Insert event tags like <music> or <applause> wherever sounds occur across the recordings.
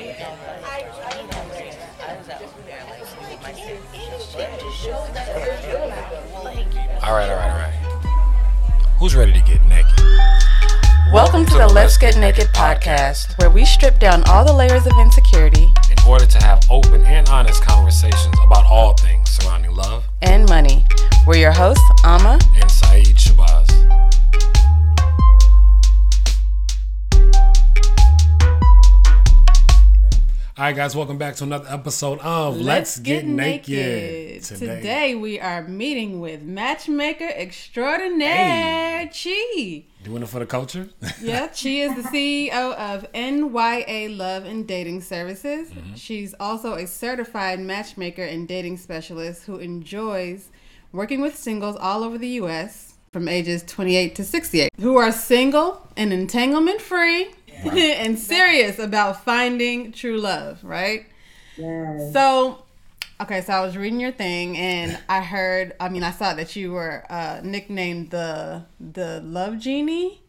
All right, all right, all right. Who's ready to get naked? Welcome to the Let's Get Naked podcast, where we strip down all the layers of insecurity In order to have open and honest conversations about all things surrounding love and money. We're your hosts, Ama. and Saeed All right, guys, welcome back to another episode of Let's, Get, naked. Today. we are meeting with matchmaker extraordinaire Chi. doing it for the culture. <laughs> Yeah, she is the CEO of NYA Love and Dating Services. Mm-hmm. She's also a certified matchmaker and dating specialist who enjoys working with singles all over the U.S. from ages 28 to 68 who are single and entanglement free <laughs> and serious about finding true love, right? Yes. So, okay, so I was reading your thing and I heard, I mean, I saw that you were uh, nicknamed the the Love Genie.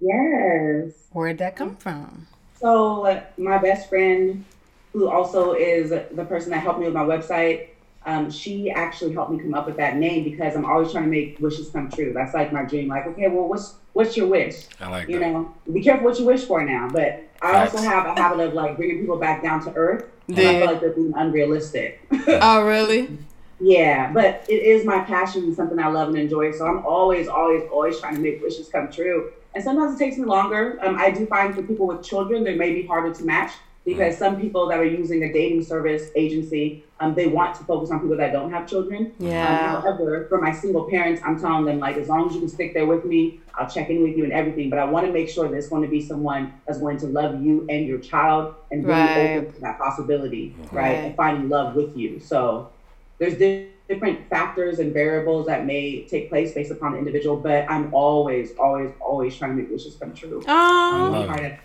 Yes. Where did that come from? So my best friend, who also is the person that helped me with my website, um, she actually helped me come up with that name because I'm always trying to make wishes come true. That's like my dream. Like, okay, well, what's what's your wish? I like You that. know, be careful what you wish for now. But I also have a habit of like bringing people back down to earth. And I feel like they're being unrealistic. <laughs> Oh, really? Yeah, but it is my passion and something I love and enjoy. So I'm always, always, always trying to make wishes come true. And sometimes it takes me longer. Um, I do find for people with children, they may be harder to match because some people that are using a dating service agency, um, they want to focus on people that don't have children. Yeah. Um, however, for my single parents, I'm telling them like, as long as you can stick there with me, I'll check in with you and everything. But I want to make sure that it's going to be someone that's going to love you and your child and really Right. open to that possibility, right? Right. And finding love with you. So there's di- different factors and variables that may take place based upon the individual, but I'm always, always, always trying to make wishes come true. Oh, love Try to-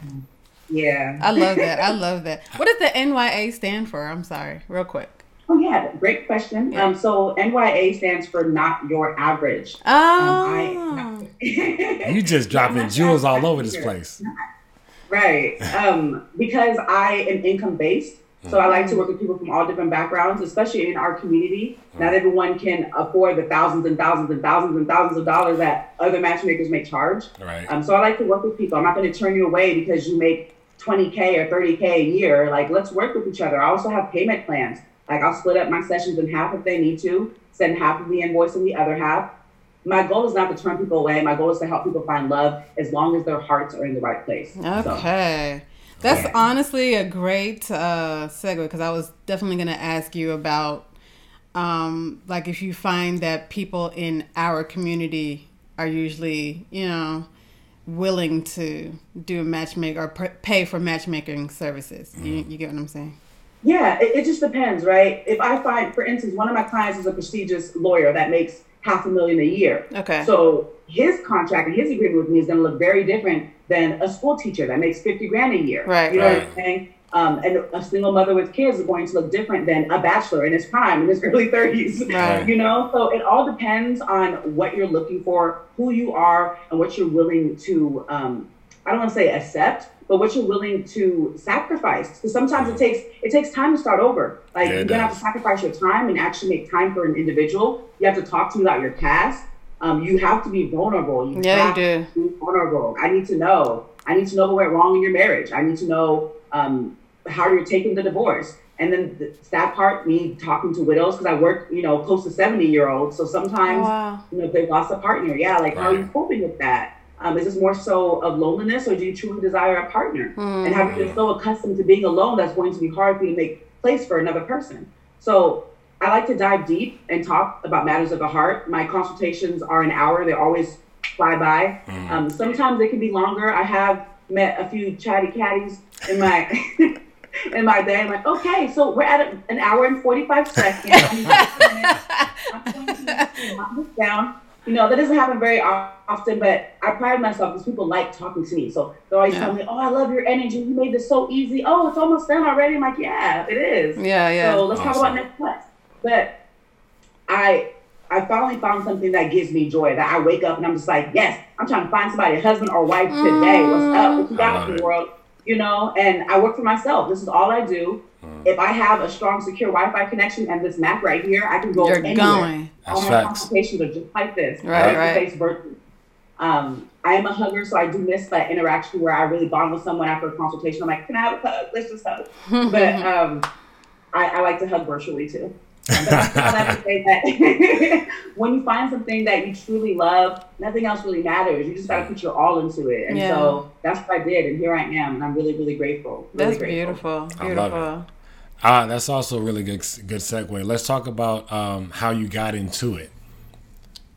Yeah. I love that. I love that. What does the NYA stand for? I'm sorry, real quick. Oh yeah, great question. Yeah. Um, so NYA stands for not your average. Oh, Um, I, You just dropping jewels all over this place. Right. Um, because I am income based. So I like to work with people from all different backgrounds, especially in our community. Not everyone can afford the thousands and thousands and thousands and thousands of dollars that other matchmakers may charge. Right. Um, so I like to work with people. I'm not going to turn you away because you make 20K or 30K a year. Like, let's work with each other. I also have payment plans. Like, I'll split up my sessions in half if they need to, send half of the invoice and the other half. My goal is not to turn people away. My goal is to help people find love as long as their hearts are in the right place. So, Okay. That's Yeah. honestly a great uh, segue because I was definitely going to ask you about, um, like, if you find that people in our community are usually, you know, willing to do a matchmaker or pr- pay for matchmaking services. You, mm. you get what I'm saying? Yeah, it, it just depends, right? If I find, for instance, one of my clients is a prestigious lawyer that makes half a million a year. Okay. So his contract and his agreement with me is going to look very different than a school teacher that makes 50 grand a year. Right, You know what right. I'm saying? Um, and a single mother with kids is going to look different than a bachelor in his prime, in his <laughs> early 30s. Right. You know, so it all depends on what you're looking for, who you are, and what you're willing to, um, I don't want to say accept, but what you're willing to sacrifice. Because sometimes it takes it takes time to start over. Like Yeah, you're gonna have to sacrifice your time and actually make time for an individual. You have to talk to me about your past. Um, you have to be vulnerable. You Yeah, you do. to be vulnerable. I need to know. I need to know what went wrong in your marriage. I need to know um, how you're taking the divorce. And then the sad part, me talking to widows because I work, you know, close to 70 year olds. So sometimes, Wow. you know, they lost a partner. Yeah, like how are you coping with that? Um, is this more so of loneliness or do you truly desire a partner? And have you been so accustomed to being alone that's going to be hard for you to make place for another person? So I like to dive deep and talk about matters of the heart. My consultations are an hour. They always fly by. Um, sometimes they can be longer. I have met a few chatty catties in my <laughs> <laughs> in my day. I'm like, okay, so we're at an hour and 45 seconds. <laughs> I'm going to knock this down. You know, that doesn't happen very often, but I pride myself because people like talking to me. So they're always Yeah. telling me, oh, I love your energy. You made this so easy. Oh, it's almost done already. I'm like, yeah, it is. Yeah, yeah. So let's talk about next quest. But I I finally found something that gives me joy. That I wake up and I'm just like, yes, I'm trying to find somebody, a husband or wife today. What's up? What you I got love for it. the world? You know, and I work for myself. This is all I do. Mm. If I have a strong, secure Wi-Fi connection and this Mac right here, I can go You're anywhere. going. All my facts. consultations are just like this. Right, face-to-face virtual. Um, I am a hugger, so I do miss that interaction where I really bond with someone after a consultation. I'm like, can I have a hug? Let's just hug. <laughs> but um, I, I like to hug virtually too. But I still have to say that <laughs> when you find something that you truly love, nothing else really matters. You just got to put your all into it. And Yeah. so that's what I did, and here I am, and I'm really, really grateful. Really That's grateful. beautiful. I love it. Beautiful. Ah, that's also a really good good segue. Let's talk about um, how you got into it,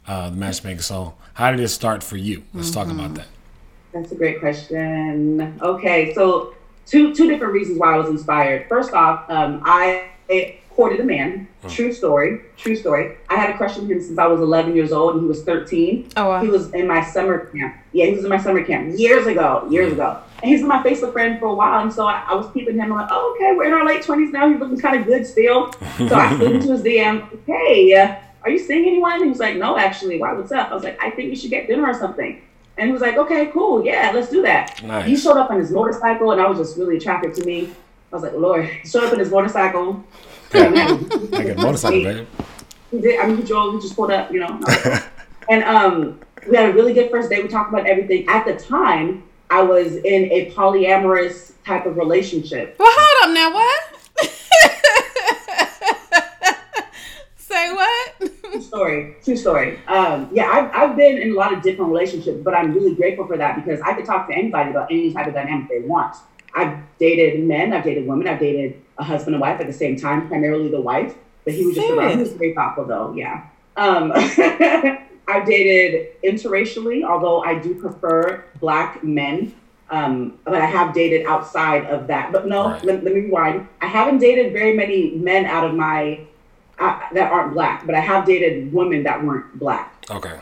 uh, the matchmaking. So, how did it start for you? Let's talk Mm-hmm. about that. That's a great question. Okay, so two two different reasons why I was inspired. First off, um, I courted a man. True story. True story. I had a crush on him since I was 11 years old, and he was 13. Oh, wow. He was in my summer camp. Yeah, he was in my summer camp years ago. Years ago. And he's been my Facebook friend for a while, and so I, I was keeping him. I'm like, oh, okay, we're in our late 20s now. He's looking kind of good still. <laughs> So I slid into his DM. Hey, uh, are you seeing anyone? And He was like, no, actually. Why? What's up? I was like, I think we should get dinner or something. And he was like, okay, cool. Yeah, let's do that. Nice. He showed up on his motorcycle, and I was just really attracted to me. I was like, Lord, he <laughs> showed up on his motorcycle. Like a motorcycle, baby. He did. I mean, he drove. He just pulled up, you know. and um, we had a really good first date. We talked about everything. At the time, I was in a polyamorous type of relationship. Well, hold up now. What? <laughs> Say what? True story. True story. Um, yeah, I've, I've been in a lot of different relationships, but I'm really grateful for that because I could talk to anybody about any type of dynamic they want. I've dated men, I've dated women, I've dated a husband and wife at the same time, primarily the wife, but he was just around. He was very thoughtful, though. Yeah. Um, <laughs> I've dated interracially, although I do prefer black men. Um, but I have dated outside of that. But no, Right. let, let me rewind. I haven't dated very many men out of my uh, that aren't black, but I have dated women that weren't black. Okay.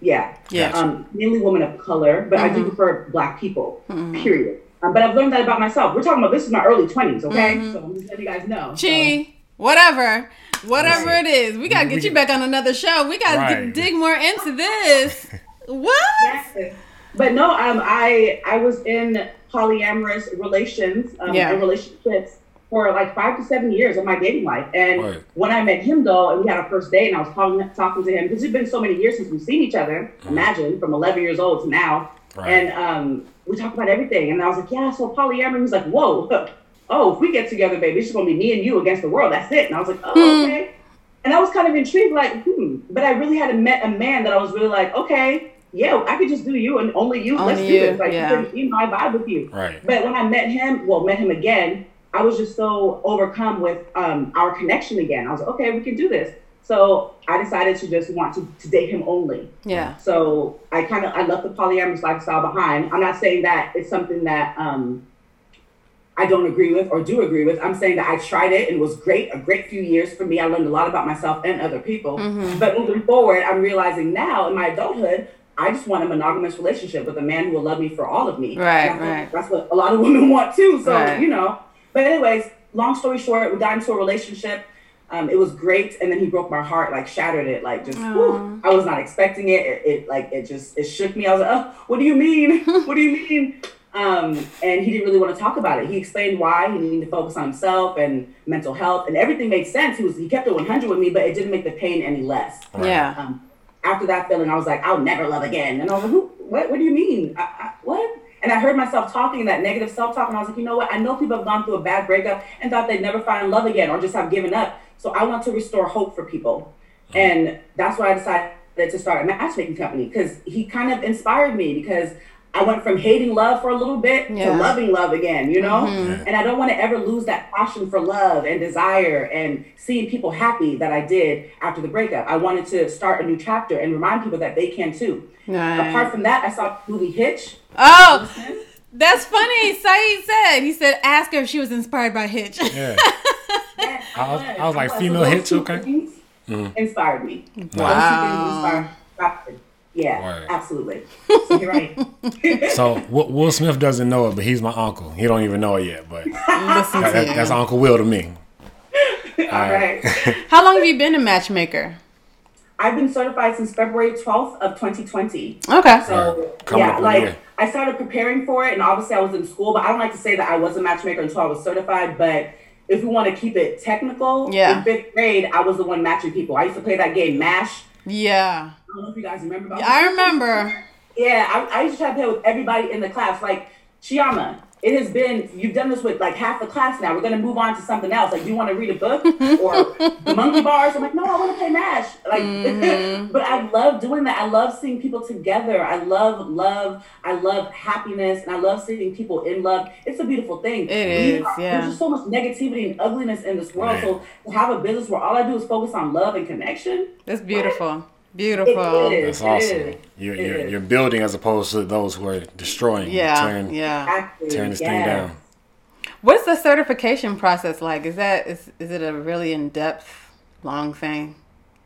Yeah. Yeah. Um, mainly women of color, but I do prefer black people. Period. Um, but I've learned that about myself. We're talking about this is my early twenties, okay? So I'm just letting you guys know. So- Chi, whatever. Whatever it is. We got to We get you back on another show. We got to Right. dig more into this. <laughs> What? Yes. But no, um, I I was in polyamorous relations um, Yeah. and relationships for like five to seven years of my dating life. And Right. when I met him, though, and we had our first date, and I was talking talking to him because it's been so many years since we've seen each other. Imagine from 11 years old to now, Right. and um, we talked about everything. And I was like, yeah, so polyamory. He was like, whoa, <laughs> oh, if we get together, baby, it's just gonna be me and you against the world. That's it. And I was like, oh, okay. And I was kind of intrigued, like, hmm. But I really hadn't met a man that I was really like, okay, yeah, I could just do you and only you. Let's Only do this. Like, yeah. you know, I vibe with you. Right. But when I met him, well, met him again, I was just so overcome with um, our connection again. I was like, okay, we can do this. So I decided to just want to, to date him only. Yeah. So I kind of I left the polyamorous lifestyle behind. I'm not saying that it's something that um, I don't agree with or do agree with. I'm saying that I tried it and it was great, a great few years for me. I learned a lot about myself and other people. But moving forward, I'm realizing now in my adulthood, I just want a monogamous relationship with a man who will love me for all of me. Right, think right. That's what a lot of women <laughs> want too. So Right. you know. But anyways, long story short, we got into a relationship. Um, it was great, and then he broke my heart, like shattered it, like just. whew. I was not expecting it. it. It like it just it shook me. I was like, oh, what do you mean? <laughs> what do you mean? Um, and he didn't really want to talk about it. He explained why he needed to focus on himself and mental health, and everything made sense. He was he kept it 100 with me, but it didn't make the pain any less. Yeah. Um, after that feeling, I was like, I'll never love again. And I was like, Who, what? What do you mean? I, I, what? And I heard myself talking that negative self-talk, and I was like, you know what? I know people have gone through a bad breakup and thought they'd never find love again or just have given up. So I want to restore hope for people, and that's why I decided to start a matchmaking company because he kind of inspired me because. I went from hating love for a little bit Yeah. to loving love again, you know? Mm-hmm. And I don't want to ever lose that passion for love and desire and seeing people happy that I did after the breakup. I wanted to start a new chapter and remind people that they can too. Nice. Apart from that, I saw the movie Hitch. Oh, that's funny. <laughs> Saeed said he said ask her if she was inspired by Hitch. Yeah. <laughs> Yes, I was- I was like, So female those Hitch, okay. things mm. Inspired me. Those two things Wow. Inspired me. Yeah, Right. absolutely. So here I am. So Will Will Smith doesn't know it, but he's my uncle. He don't even know it yet, but <laughs> Listen that, that's Uncle Will to me. <laughs> All right. <laughs> How long have you been a matchmaker? I've been certified since February 12th of 2020. Okay. So Right. Yeah, like year. I started preparing for it, and obviously I was in school, but I don't like to say that I was a matchmaker until I was certified. But if we want to keep it technical, Yeah. in fifth grade, I was the one matching people. I used to play that game Mash. Yeah. I don't know if you guys remember. About I remember. Yeah, I, I used to try to play with everybody in the class. Like Chiama, it has been you've done this with like half the class now. We're gonna move on to something else. Like, do you want to read a book <laughs> or the monkey bars? I'm like, no, I want to play Mash. Like, Mm-hmm. <laughs> but I love doing that. I love seeing people together. I love love. I love happiness, and I love seeing people in love. It's a beautiful thing. It is, are- yeah. There's just so much negativity and ugliness in this world. So to have a business where all I do is focus on love and connection. That's beautiful. It Beautiful. is. That's awesome. is. You're, It you're, is. you're building as opposed to those who are destroying. Yeah. Tearing, Yeah. Exactly. tearing this thing down. What's the certification process like? Is that is is it a really in depth, long thing?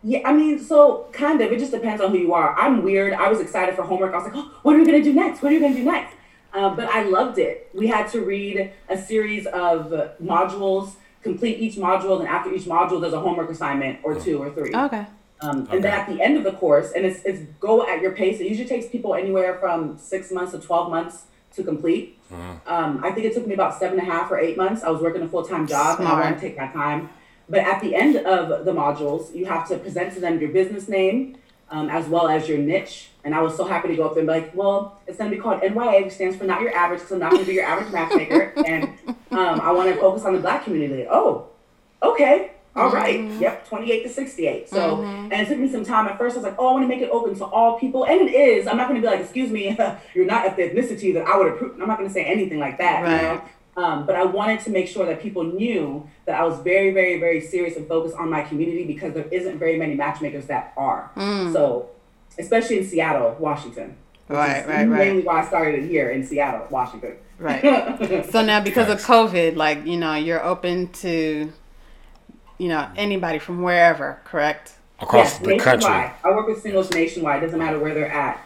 Yeah, I mean, so kind of. It just depends on who you are. I'm weird. I was excited for homework. I was like, oh, what are we going to do next? What are we going to do next? Uh, but I loved it. We had to read a series of modules, complete each module, and after each module, there's a homework assignment or two or three. Okay. Um, and then at the end of the course, and it's, it's go at your pace. It usually takes people anywhere from six months to 12 months to complete. Um, I think it took me about seven and a half or eight months. I was working a full time job and I Smart. wanted to take my time. But at the end of the modules, you have to present to them your business name um, as well as your niche. And I was so happy to go up there and be like, well, it's going to be called NYA, which stands for not your average, because I'm not going to be your average matchmaker. and um, I want to focus on the black community. Oh, okay. All right. Mm-hmm. Yep. 28 to 68. So, mm-hmm. and it took me some time. At first, I was like, oh, I want to make it open to all people. And it is. I'm not going to be like, excuse me, <laughs> you're not at the ethnicity that I would approve. I'm not going to say anything like that. You Right. know? Um, but I wanted to make sure that people knew that I was very, very, very serious and focused on my community because there isn't very many matchmakers that are. Mm. So, especially in Seattle, Washington. Right, right, right. Mainly why I started it here in Seattle, Washington. Right. So now because of <laughs> COVID, like, you know, you're open to you know, anybody from wherever, correct? Across Yes, the country. nationwide. I work with singles nationwide. Doesn't matter where they're at,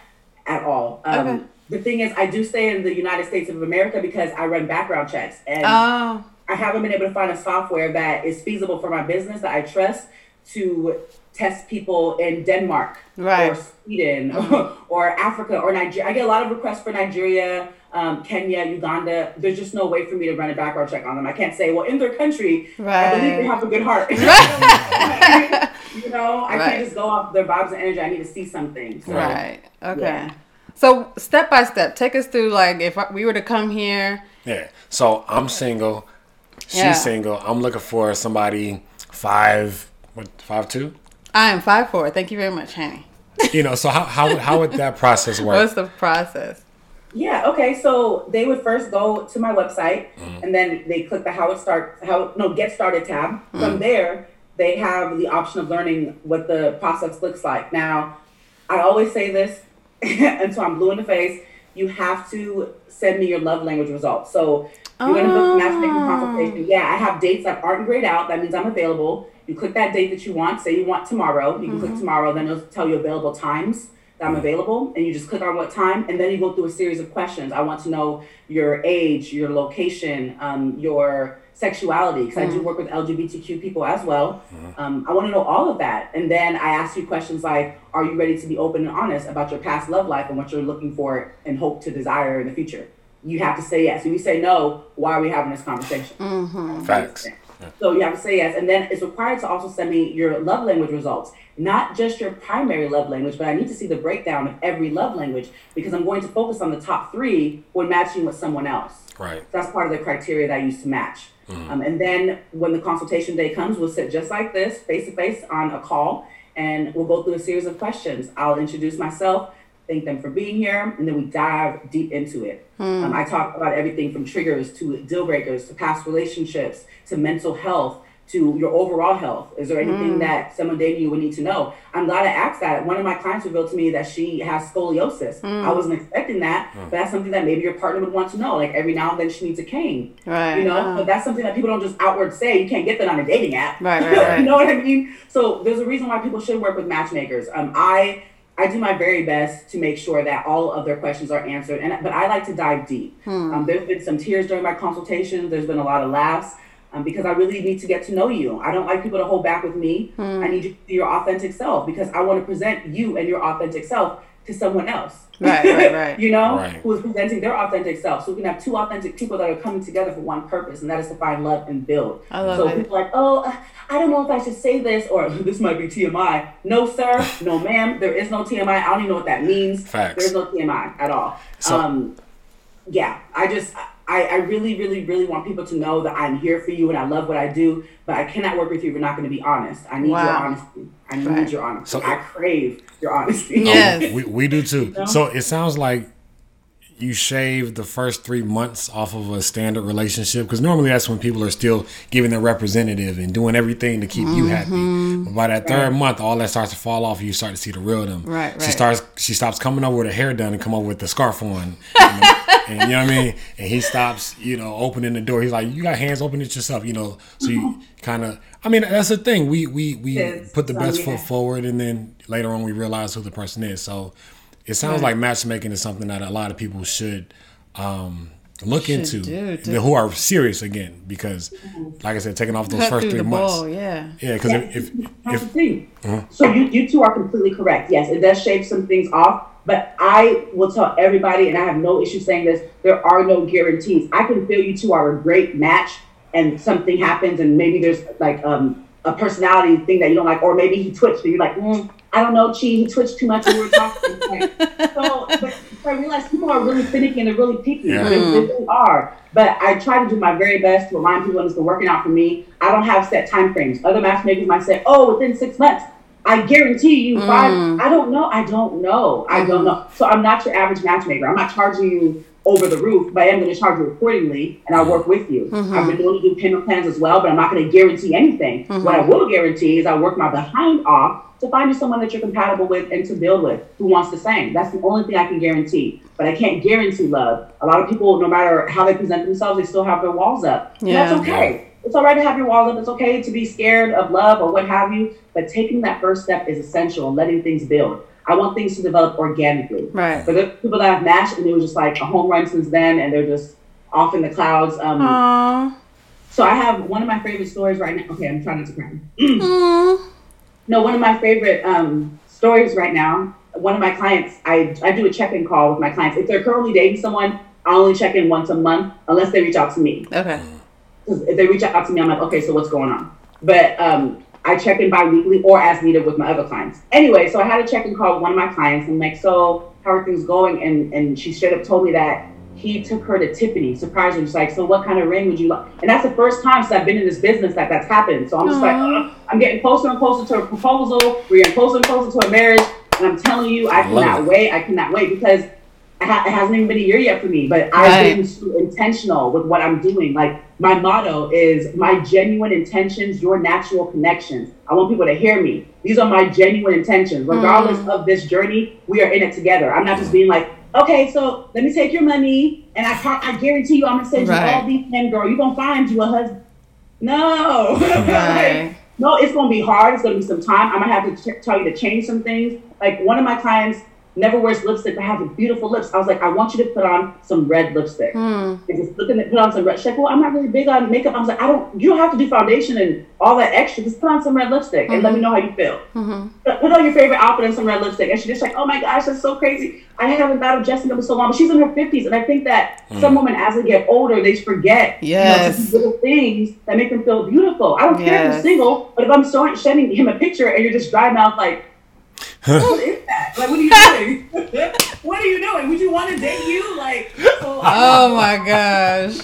at all. Um, Okay. The thing is, I do stay in the United States of America because I run background checks, and Oh, I haven't been able to find a software that is feasible for my business that I trust to test people in Denmark Right. or Sweden <laughs> or Africa or Nigeria. I get a lot of requests for Nigeria, um, Kenya, Uganda. There's just no way for me to run a background check on them. I can't say, well, in their country, I believe they have a good heart. Right. <laughs> you know, I Right. can't just go off their vibes and energy. I need to see something. So, right. Okay. Yeah. So step by step, take us through like if we were to come here. Yeah. So I'm single. She's Yeah. single. I'm looking for somebody five, what, five two? I am five four. Thank you very much, Hanny. You know, so how, how, how would that process <laughs> work? What's the process? Yeah, okay. So they would first go to my website mm-hmm. and then they click the how it start how no get started tab. From mm-hmm. there, they have the option of learning what the process looks like. Now, I always say this <laughs> until I'm blue in the face, you have to send me your love language results. So you're gonna book a ah. matchmaking consultation. Yeah, I have dates that aren't grayed out. That means I'm available. You click that date that you want. Say you want tomorrow. You can mm-hmm. click tomorrow. Then it'll tell you available times I'm available, and you just click on what time, and then you go through a series of questions. I want to know your age, your location, um, your sexuality, because I do work with LGBTQ people as well. Um, I want to know all of that, and then I ask you questions like, "Are you ready to be open and honest about your past love life and what you're looking for and hope to desire in the future?" You have to say yes. If you say no, why are we having this conversation? Facts. So you have to say yes, and then it's required to also send me your love language results, not just your primary love language, but I need to see the breakdown of every love language because I'm going to focus on the top three when matching with someone else. Right. That's part of the criteria that I use to match. Um, and then when the consultation day comes, we'll sit just like this, face to face on a call, and we'll go through a series of questions. I'll introduce myself, thank them for being here, and then we dive deep into it. Um, I talk about everything from triggers to deal breakers to past relationships to mental health to your overall health. Is there anything that someone dating you would need to know? I'm glad I asked that. One of my clients revealed to me that she has scoliosis. I wasn't expecting that, but that's something that maybe your partner would want to know. Like every now and then she needs a cane. Right. You know, uh, but that's something that people don't just outward say. You can't get that on a dating app. Right, <laughs> right, right. you know what I mean? So there's a reason why people should work with matchmakers. Um, I I do my very best to make sure that all of their questions are answered, and but I like to dive deep. Hmm. Um, there's been some tears during my consultations. There's been a lot of laughs. um, because I really need to get to know you. I don't like people to hold back with me. I need you to be your authentic self because I want to present you and your authentic self to someone else. <laughs> Right, right, right. you know, Right. who is presenting their authentic self. So we can have two authentic people that are coming together for one purpose, and that is to find love and build. I love so it. people are like, oh, uh, I don't know if I should say this or <laughs> this might be TMI. No, sir. No, ma'am. There is no TMI. I don't even know what that means. Facts. There's no TMI at all. So- um, yeah, I just, I, I really, really, really want people to know that I'm here for you and I love what I do, but I cannot work with you if you're not going to be honest. I need your honesty. I need Right. your honesty. So- I crave your honesty. Oh, yes. We, we do too. So it sounds like you shave the first three months off of a standard relationship because normally that's when people are still giving their representative and doing everything to keep you happy. Mm-hmm. But by that third month, all that starts to fall off. and You start to see the real them. Right, right. She starts. She stops coming over with her hair done and come over with the scarf on. And, and you know what I mean. And he stops. You know, opening the door. He's like, "You got hands. Open it yourself." You know. So you <laughs> kind of. I mean, that's the thing. We we we Yes, put the so, best yeah. foot forward, and then later on we realize who the person is. So it sounds like matchmaking is something that a lot of people should um, look Should into, do, to- the- who are serious again. Because, like I said, taking off those Cut first three the months, ball, yeah. yeah. Because Yeah. if, if if. Uh-huh. So you, you two are completely correct. Yes, it does shave some things off, but I will tell everybody, and I have no issue saying this, there are no guarantees. I can feel you two are a great match and something happens and maybe there's like um, a personality thing that you don't like, or maybe he twitched and you're like, mm, I don't know, Chi, he twitched too much when we were talking. <laughs> So, but I realize people are really finicky and they're really picky. Yeah. They, they really mm. are. But I try to do my very best to remind people, and it's been working out for me. I don't have set time frames. Other matchmakers might say, "Oh, within six months." I guarantee you five. Mm. I don't know. I don't know. I don't know. So I'm not your average matchmaker. I'm not charging you over the roof, but I am going to charge you accordingly, and I'll work with you. Mm-hmm. I've been able to do payment plans as well, but I'm not going to guarantee anything. What I mm-hmm. will guarantee is I work my behind off to find you someone that you're compatible with and to build with who wants the same. That's the only thing I can guarantee. But I can't guarantee love. A lot of people, no matter how they present themselves, they still have their walls up. And Yeah. that's okay. It's all right to have your walls up. It's okay to be scared of love or what have you. But taking that first step is essential and letting things build. I want things to develop organically. Right. But the people that I've matched and it was just like a home run since then and they're just off in the clouds. Um, Aww. so I have one of my favorite stories right now. Okay, I'm trying not to cry. <clears throat> No, one of my favorite um, stories right now. One of my clients, I, I do a check-in call with my clients. If they're currently dating someone, I only check in once a month, unless they reach out to me. Okay. If they reach out to me, I'm like, okay, so what's going on? But um, I check in bi-weekly or as needed with my other clients. Anyway, so I had a check-in call with one of my clients. I'm like, so how are things going? And and she straight up told me that he took her to Tiffany, surprised her. She's like, so what kind of ring would you like? And that's the first time since I've been in this business that that's happened. So I'm just like, Aw. "Ugh." I'm getting closer and closer to a proposal. We're getting closer and closer to a marriage. And I'm telling you, I I cannot wait. I cannot wait because it, ha- it hasn't even been a year yet for me. But I've been so intentional with what I'm doing. Like my motto is my genuine intentions, your natural connections. I want people to hear me. These are my genuine intentions. Mm. Regardless of this journey, we are in it together. I'm not just being like, okay, so let me take your money and I I guarantee you I'm gonna send Right. you all these men, girl. You're gonna find you a husband. No. <laughs> Right. No, it's going to be hard. It's going to be some time. I'm to have to ch- tell you to change some things. Like one of my clients never wears lipstick, but has beautiful lips. I was like, I want you to put on some red lipstick. Hmm. And just looking at put on some red. She's like, well, I'm not really big on makeup. I was like, I don't. You don't have to do foundation and all that extra. Just put on some red lipstick and let me know how you feel. Mhm. Put, put on your favorite outfit and some red lipstick. And she's just like, oh my gosh, that's so crazy. I haven't thought of dressing up in so long. But she's in her 50s, and I think that some women, as they get older, they forget Yes. you know, little things that make them feel beautiful. I don't care if you're single, but if I'm so, sending him a picture and you're just dry mouth like, what <laughs> is that? Like, what are you doing? <laughs> what are you doing? Would you want to date you? Like, so, Oh my gosh.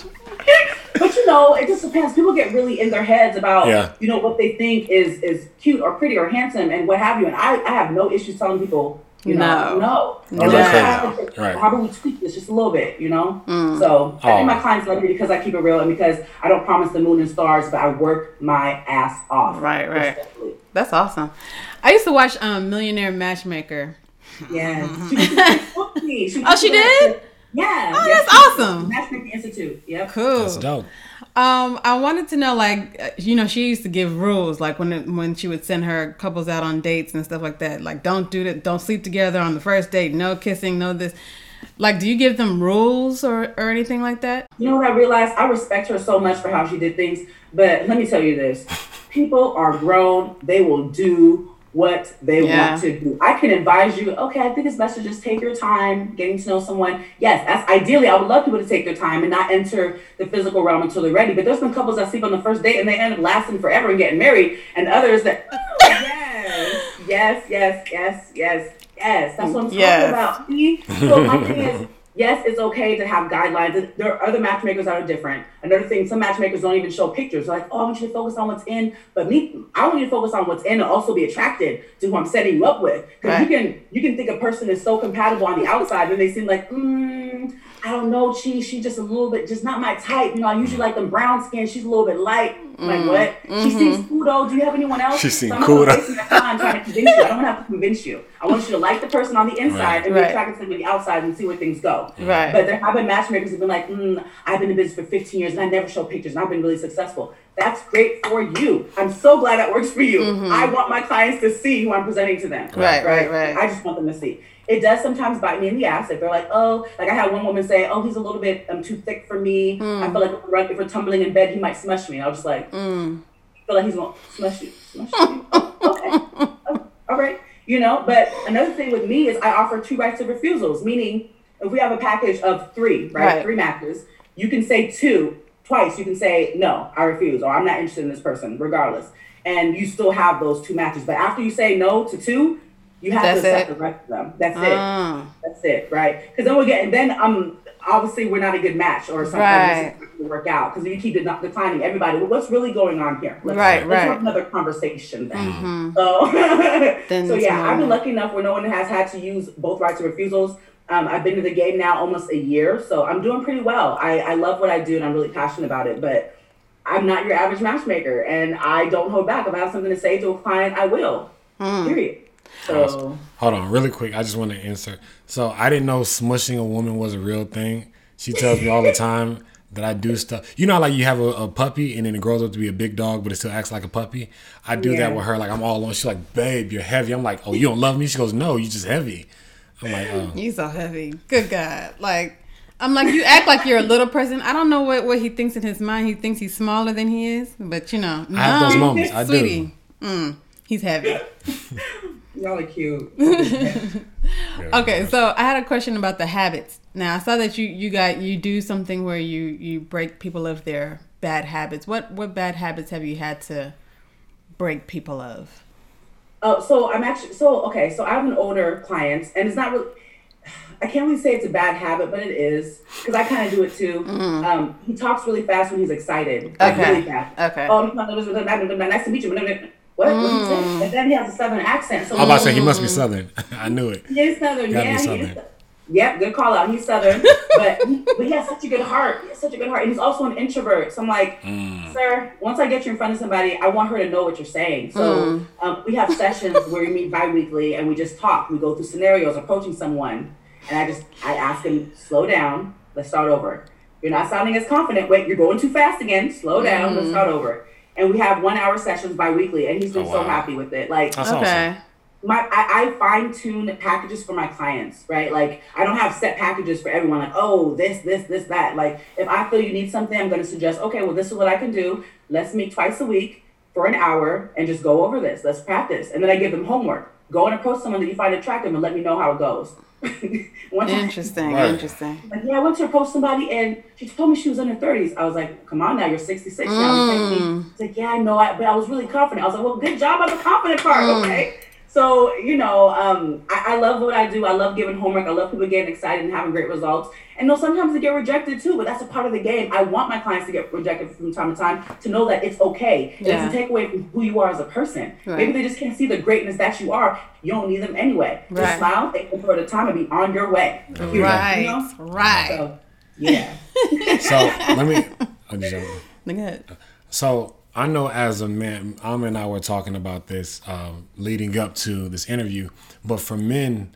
<laughs> but you know, it just depends. People get really in their heads about Yeah. you know what they think is is cute or pretty or handsome and what have you. And I, I have no issues telling people, you know, No. no. No. You they're know, crazy. Right. How about we tweak this just a little bit, you know? Mm. So I Aw. think my clients love me because I keep it real and because I don't promise the moon and stars, but I work my ass off. Right, right. Respectfully. That's awesome. I used to watch um, Millionaire Matchmaker. Yeah. <laughs> She, she booked me. She Oh, she did? Yeah. Oh, yes, that's awesome. Matchmaking Institute. Yep. Cool. That's dope. Um, I wanted to know, like, uh, you know, she used to give rules, like when it, when she would send her couples out on dates and stuff like that. Like, don't do that, don't sleep together on the first date, no kissing, no this. Like, do you give them rules or, or anything like that? You know what I realized? I respect her so much for how she did things, but let me tell you this: people are grown; they will do what they Yeah. want to do. I can advise you, okay, I think it's best to just take your time getting to know someone. Yes, that's ideally, I would love people to take their time and not enter the physical realm until they're ready. But there's been couples that sleep on the first date and they end up lasting forever and getting married, and others that, oh, yes, yes, yes, yes, yes, yes. That's what I'm talking Yes. about. See? So my thing is, yes, it's okay to have guidelines. There are other matchmakers that are different. Another thing, some matchmakers don't even show pictures. They're like, oh, I want you to focus on what's in. But me, I want you to focus on what's in and also be attracted to who I'm setting you up with. Because Right. you can you can think a person is so compatible on the outside and they seem like, mm, I don't know, she she's just a little bit, just not my type. You know, I usually like them brown skin. She's a little bit light. Like what? She seems cool though. Do you have anyone else? She seems so I'm cool, gonna though. waste my time trying to convince you. I don't have to convince you. I want you to like the person on the inside Right. and be Right. attracted to them on the outside and see where things go. Right. But there have been matchmakers who've been like, mm, I've been in business for 15 years and I never show pictures and I've been really successful. That's great for you. I'm so glad that works for you. I want my clients to see who I'm presenting to them. Mm-hmm. Right, right, right. I just want them to see. It does sometimes bite me in the ass if they're like, oh, like I had one woman say, oh, he's a little bit um, too thick for me. Hmm. I feel like if we're, tumbling in bed, he might smush me. I was just like, Hmm. I feel like he's gonna smush you, smush you. Oh, <laughs> okay, Oh, all right. You know, but another thing with me is I offer two rights of refusals, meaning if we have a package of three, right, Right. three matches, you can say two twice. You can say no, I refuse, or I'm not interested in this person, regardless, and you still have those two matches. But after you say no to two, you have That's to accept it. the rest of them. That's Ah. it. That's it, right? Because then we're getting then um obviously we're not a good match or something. Right. To work out because you keep declining everybody. Well, what's really going on here? Let's, Right, let's right. have another conversation then. Mhm. So, <laughs> Then so yeah, I've been lucky enough where no one has had to use both rights of refusals. Um, I've been in the game now almost a year, so I'm doing pretty well. I, I love what I do and I'm really passionate about it, but I'm not your average matchmaker and I don't hold back. If I have something to say to a client, I will. Hmm. Period. So Hold on, really quick. I just want to insert. So I didn't know smushing a woman was a real thing. She tells me all the time that I do stuff. You know, how, like you have a, a puppy and then it grows up to be a big dog, but it still acts like a puppy. I do that with her. Like I'm all on. She's like, "Babe, you're heavy." I'm like, "Oh, you don't love me?" She goes, "No, you're just heavy." I'm like, "Oh." You so heavy. Good God. Like, I'm like, you act like you're a little person. I don't know what, what he thinks in his mind. He thinks he's smaller than he is. But, you know. I have those moments. I do. sweetie, Mm, he's heavy. <laughs> y'all are cute. <laughs> Okay, so I had a question about the habits. Now I saw that you you got you do something where you you break people of their bad habits. What what bad habits have you had to break people of? Oh, so I'm actually so okay. So I have an older client, and it's not really. I can't really say it's a bad habit, but it is because I kind of do it too. Mm-hmm. Um, he talks really fast when he's excited, like. Okay. really fast. Okay. Oh, nice to meet you. What? What did he say? Mm. And then he has a southern accent. So I'm about to say he mm. must be southern. <laughs> I knew it. He's southern, Gotta be yeah. he Southern. Is. Yep, good call out. He's southern, <laughs> but he, but he has such a good heart. He has such a good heart, and he's also an introvert. So I'm like, Mm. sir, once I get you in front of somebody, I want her to know what you're saying. So um, we have sessions <laughs> where we meet bi-weekly and we just talk. We go through scenarios approaching someone, and I just I ask him, slow down. Let's start over. You're not sounding as confident. Wait, you're going too fast again. Slow down. Let's start over. And we have one hour sessions bi-weekly, and he's been Oh, so happy with it. Like That's okay. awesome. My I, I fine tune packages for my clients, right? Like I don't have set packages for everyone. Like oh this this this that. Like if I feel you need something, I'm going to suggest okay, well this is what I can do. Let's meet twice a week for an hour and just go over this. Let's practice, and then I give them homework. Go and approach someone that you find attractive and let me know how it goes. <laughs> Interesting. Right. Interesting. like, yeah, I went to approach somebody and she told me she was in her 30s. I was like, come on now, you're 66 now. You can't mm. She's like, yeah, I know, I, but I was really confident. I was like, well, good job on the confident part, mm. okay? So, you know, um, I, I love what I do. I love giving homework. I love people getting excited and having great results. And no, sometimes they get rejected too, but that's a part of the game. I want my clients to get rejected from time to time to know that it's okay. It Yeah. doesn't take away from who you are as a person. Right. Maybe they just can't see the greatness that you are. You don't need them anyway. Right. Just smile, thank them for the time, and be on your way. Right. You know? Right. So, yeah. <laughs> So let me. did you- Look at So I know as a man, Ama and I were talking about this um, leading up to this interview. But for men,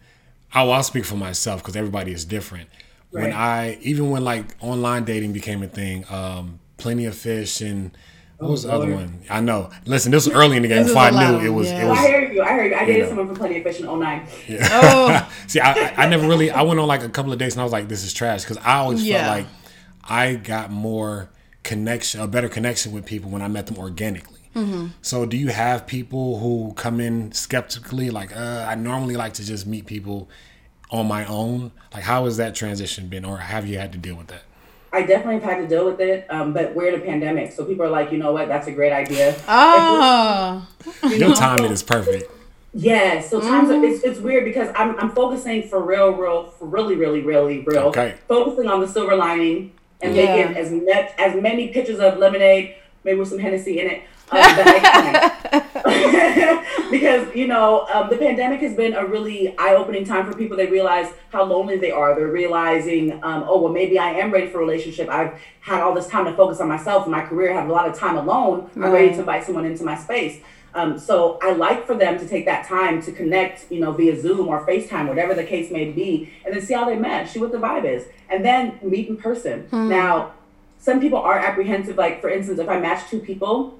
I will speak for myself because everybody is different. When I even when like online dating became a thing, um, plenty of fish and What was the other one? I know. Listen, this was early in the game This before I knew it was. yeah. It was. I heard you. I heard you. I dated know. someone from Plenty of Fish in 09. Oh. <laughs> See, I, I never really. I went on like a couple of dates and I was like, "This is trash," because I always Yeah. felt like I got more connection, a better connection with people when I met them organically. Mm-hmm. So, do you have people who come in skeptically, like, uh, "I normally like to just meet people on my own"? Like, how has that transition been, or have you had to deal with that? I definitely have had to deal with it, um, but we're in a pandemic, so people are like, you know what, that's a great idea. Oh. <laughs> You Your timing is perfect. Yeah, so times are, it's it's weird because I'm I'm focusing for real, real, for really, really, really real. Okay. Focusing on the silver lining and Yeah. making as much as many pictures of lemonade, maybe with some Hennessy in it, um, that I can. <laughs> because you know um, the pandemic has been a really eye-opening time for people. They realize how lonely they are. They're realizing, um, oh well, maybe I am ready for a relationship. I've had all this time to focus on myself and my career. I Have a lot of time alone. I'm ready to invite someone into my space. Um, so I like for them to take that time to connect, you know, via Zoom or FaceTime, whatever the case may be, and then see how they match, see what the vibe is, and then meet in person. Now, some people are apprehensive. Like for instance, if I match two people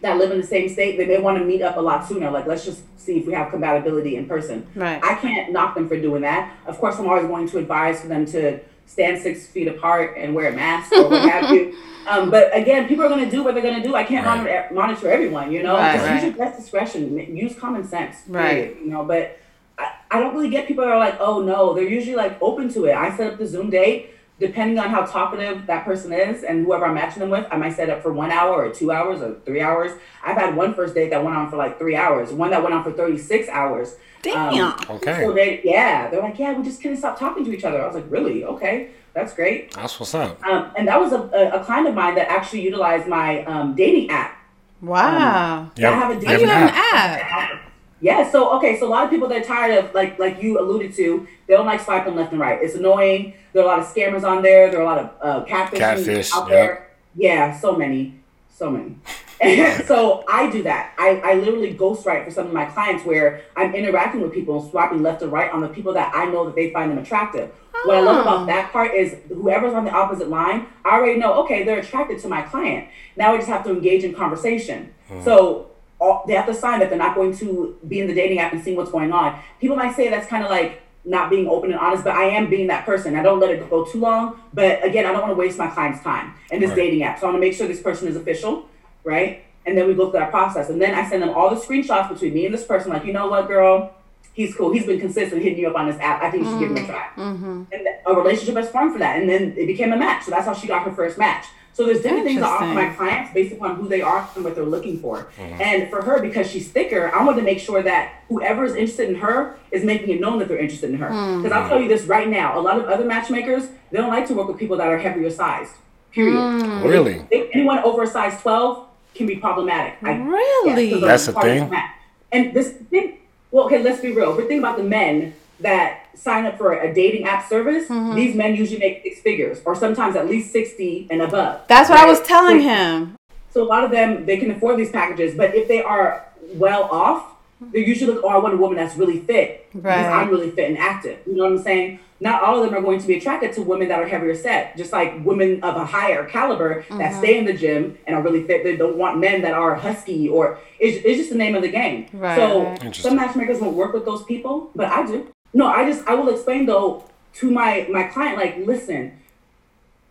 that live in the same state, they may want to meet up a lot sooner. Like let's just see if we have compatibility in person. Right. I can't knock them for doing that. Of course, I'm always going to advise for them to stand six feet apart and wear a mask or what have you. <laughs> Um, but again, people are going to do what they're going to do. I can't Right. monitor, monitor everyone, you know. Right, Just Use your best discretion. Use common sense. Right. You know, but I, I don't really get people that are like, oh no. They're usually like open to it. I set up the Zoom date. Depending on how talkative that person is and whoever I'm matching them with, I might set up for one hour or two hours or three hours. I've had one first date that went on for like three hours, one that went on for 36 hours. Damn. Okay. So they, yeah, they're like, yeah, we just couldn't stop talking to each other. I was like, really? Okay, that's great. That's what's up. Um, and that was a, a, a client of mine that actually utilized my um, dating app. wow. Yeah, I have a you dating you have an app. app. Yeah, so okay, so a lot of people they're tired of like like you alluded to, they don't like swiping left and right. It's annoying. There are a lot of scammers on there. There are a lot of uh, catfish Catfish, out yep. there. Yeah, so many, so many. <laughs> So I do that. I, I literally ghostwrite for some of my clients where I'm interacting with people and swiping left and right on the people that I know that they find them attractive. What I love Oh. about that part is whoever's on the opposite line, I already know, okay, they're attracted to my client. Now we just have to engage in conversation. So all, they have to sign that they're not going to be in the dating app and seeing what's going on. People might say that's kind of like not being open and honest, but I am being that person. I don't let it go too long. But again, I don't want to waste my client's time in this Right. dating app. So I want to make sure this person is official, right? And then we go through that process. And then I send them all the screenshots between me and this person, like, you know what, girl? He's cool. He's been consistent hitting you up on this app. I think you should give him a mm-hmm. try. Mm-hmm. And a relationship has formed for that. And then it became a match. So that's how she got her first match. So there's different things I offer my clients based upon who they are and what they're looking for. Mm-hmm. And for her, because she's thicker, I want to make sure that whoever is interested in her is making it known that they're interested in her. Mm. Because I'll tell you this right now, a lot of other matchmakers, they don't like to work with people that are heavier sized. Period. Mm. Really? If anyone over a size 12 can be problematic. I, Really? 'cause That's of a the thing? match. And this thing, well, okay, let's be real. If we think about the men that sign up for a dating app service, Mm-hmm. these men usually make six figures or sometimes at least 60 and above. That's what I was telling him. So a lot of them, they can afford these packages, but if they are well off, they usually look, oh, I want a woman that's really fit because I'm really fit and active. You know what I'm saying? Not all of them are going to be attracted to women that are heavier set, just like women of a higher caliber that stay in the gym and are really fit. They don't want men that are husky or it's, it's just the name of the game. Right, So some matchmakers won't work with those people, but I do. No, I just I will explain though to my my client like, listen,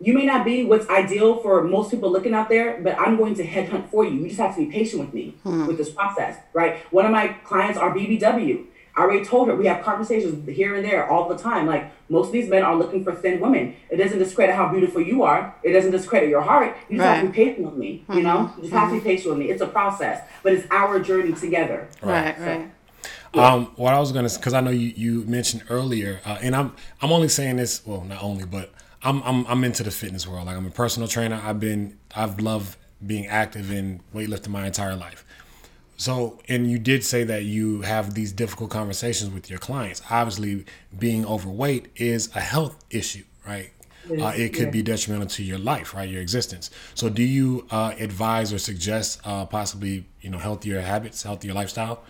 you may not be what's ideal for most people looking out there, but I'm going to headhunt for you. You just have to be patient with me hmm. with this process, right? One of my clients are BBW. I already told her we have conversations here and there all the time. Like most of these men are looking for thin women. It doesn't discredit how beautiful you are. It doesn't discredit your heart. You just have to be patient with me. You hmm. know, you just have to be hmm. patient with me. It's a process, but it's our journey together. Right, right. Um, what I was gonna, because I know you, you mentioned earlier, uh, and I'm I'm only saying this, well, not only, but I'm I'm I'm into the fitness world. Like I'm a personal trainer. I've been I've loved being active in weightlifting my entire life. So, and you did say that you have these difficult conversations with your clients. Obviously, being overweight is a health issue, right? Uh, it could be detrimental to your life, right, your existence. So, do you uh, advise or suggest uh, possibly, you know, healthier habits, healthier lifestyle?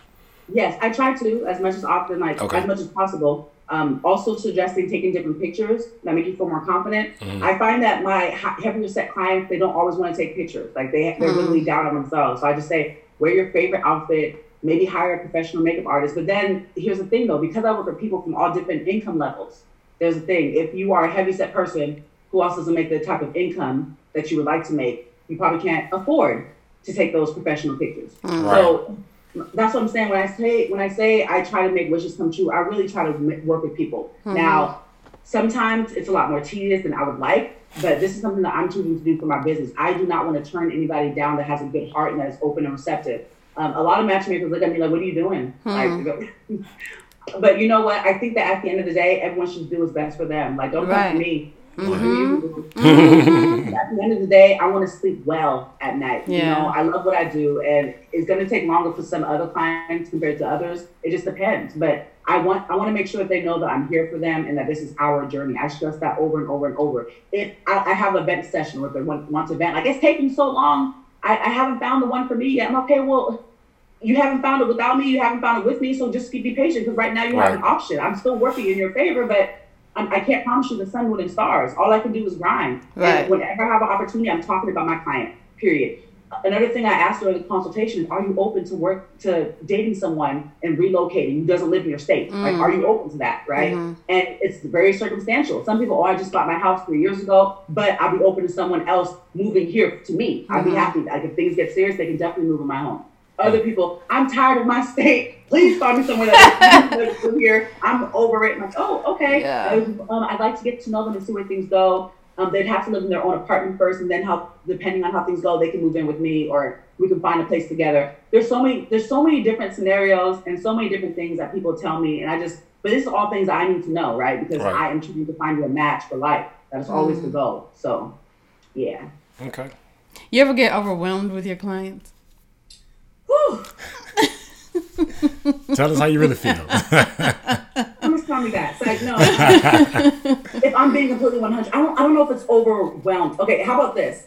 Yes, I try to as much as often, like Okay. as much as possible. Um, also suggesting taking different pictures that make you feel more confident. Mm-hmm. I find that my ha- heavier set clients they don't always want to take pictures. Like they they're really down on themselves. So I just say wear your favorite outfit. Maybe hire a professional makeup artist. But then here's the thing though, because I work with people from all different income levels. There's a thing. If you are a heavy set person who also doesn't make the type of income that you would like to make, you probably can't afford to take those professional pictures. So that's what I'm saying when I say when I say I try to make wishes come true. I really try to m- work with people. Now, sometimes it's a lot more tedious than I would like, but this is something that I'm choosing to do for my business. I do not want to turn anybody down that has a good heart and that is open and receptive. Um, a lot of matchmakers look at me like, "What are you doing?" Like, <laughs> but you know what? I think that at the end of the day, everyone should do what's best for them. Like, don't come Right. for me. Come mm-hmm. for you. Mm-hmm. at the end of the day, I want to sleep well at night. You know, I love what I do, and it's going to take longer for some other clients compared to others. It just depends. But I want I want to make sure that they know that I'm here for them and that this is our journey. I stress that over and over and over. If I, I have a vent session with them once want to vent, like it's taking so long. I, I haven't found the one for me yet. I'm okay. Well, you haven't found it without me. You haven't found it with me. So just be patient because right now you have an option. I'm still working in your favor, but I'm, I can't promise you the sun, moon, and stars. All I can do is grind. Right. And whenever I have an opportunity, I'm talking about my client. Period. Another thing I asked during the consultation is, are you open to work to dating someone and relocating who doesn't live in your state? Like, mm. are you open to that? Right? Mm-hmm. And it's very circumstantial. Some people, oh, I just bought my house three years ago, but I'll be open to someone else moving here to me. I'd be mm-hmm. happy. Like, if things get serious, they can definitely move in my home. Other people, I'm tired of my state. Please find me somewhere that lives live <laughs> here. I'm over it. I'm like, oh, okay. Yeah. Um, I'd like to get to know them and see where things go. Um, they'd have to live in their own apartment first, and then how, depending on how things go, they can move in with me, or we can find a place together. There's so many, there's so many different scenarios and so many different things that people tell me, and I just, but this is all things I need to know, right? Because Right. I am trying to find you a match for life. That is always the goal. So, yeah. Okay. You ever get overwhelmed with your clients? Whew. <laughs> Tell us how you really feel. Someone's telling me that. It's like, no. <laughs> if I'm being completely 100, I don't, I don't know if it's overwhelmed. Okay, how about this?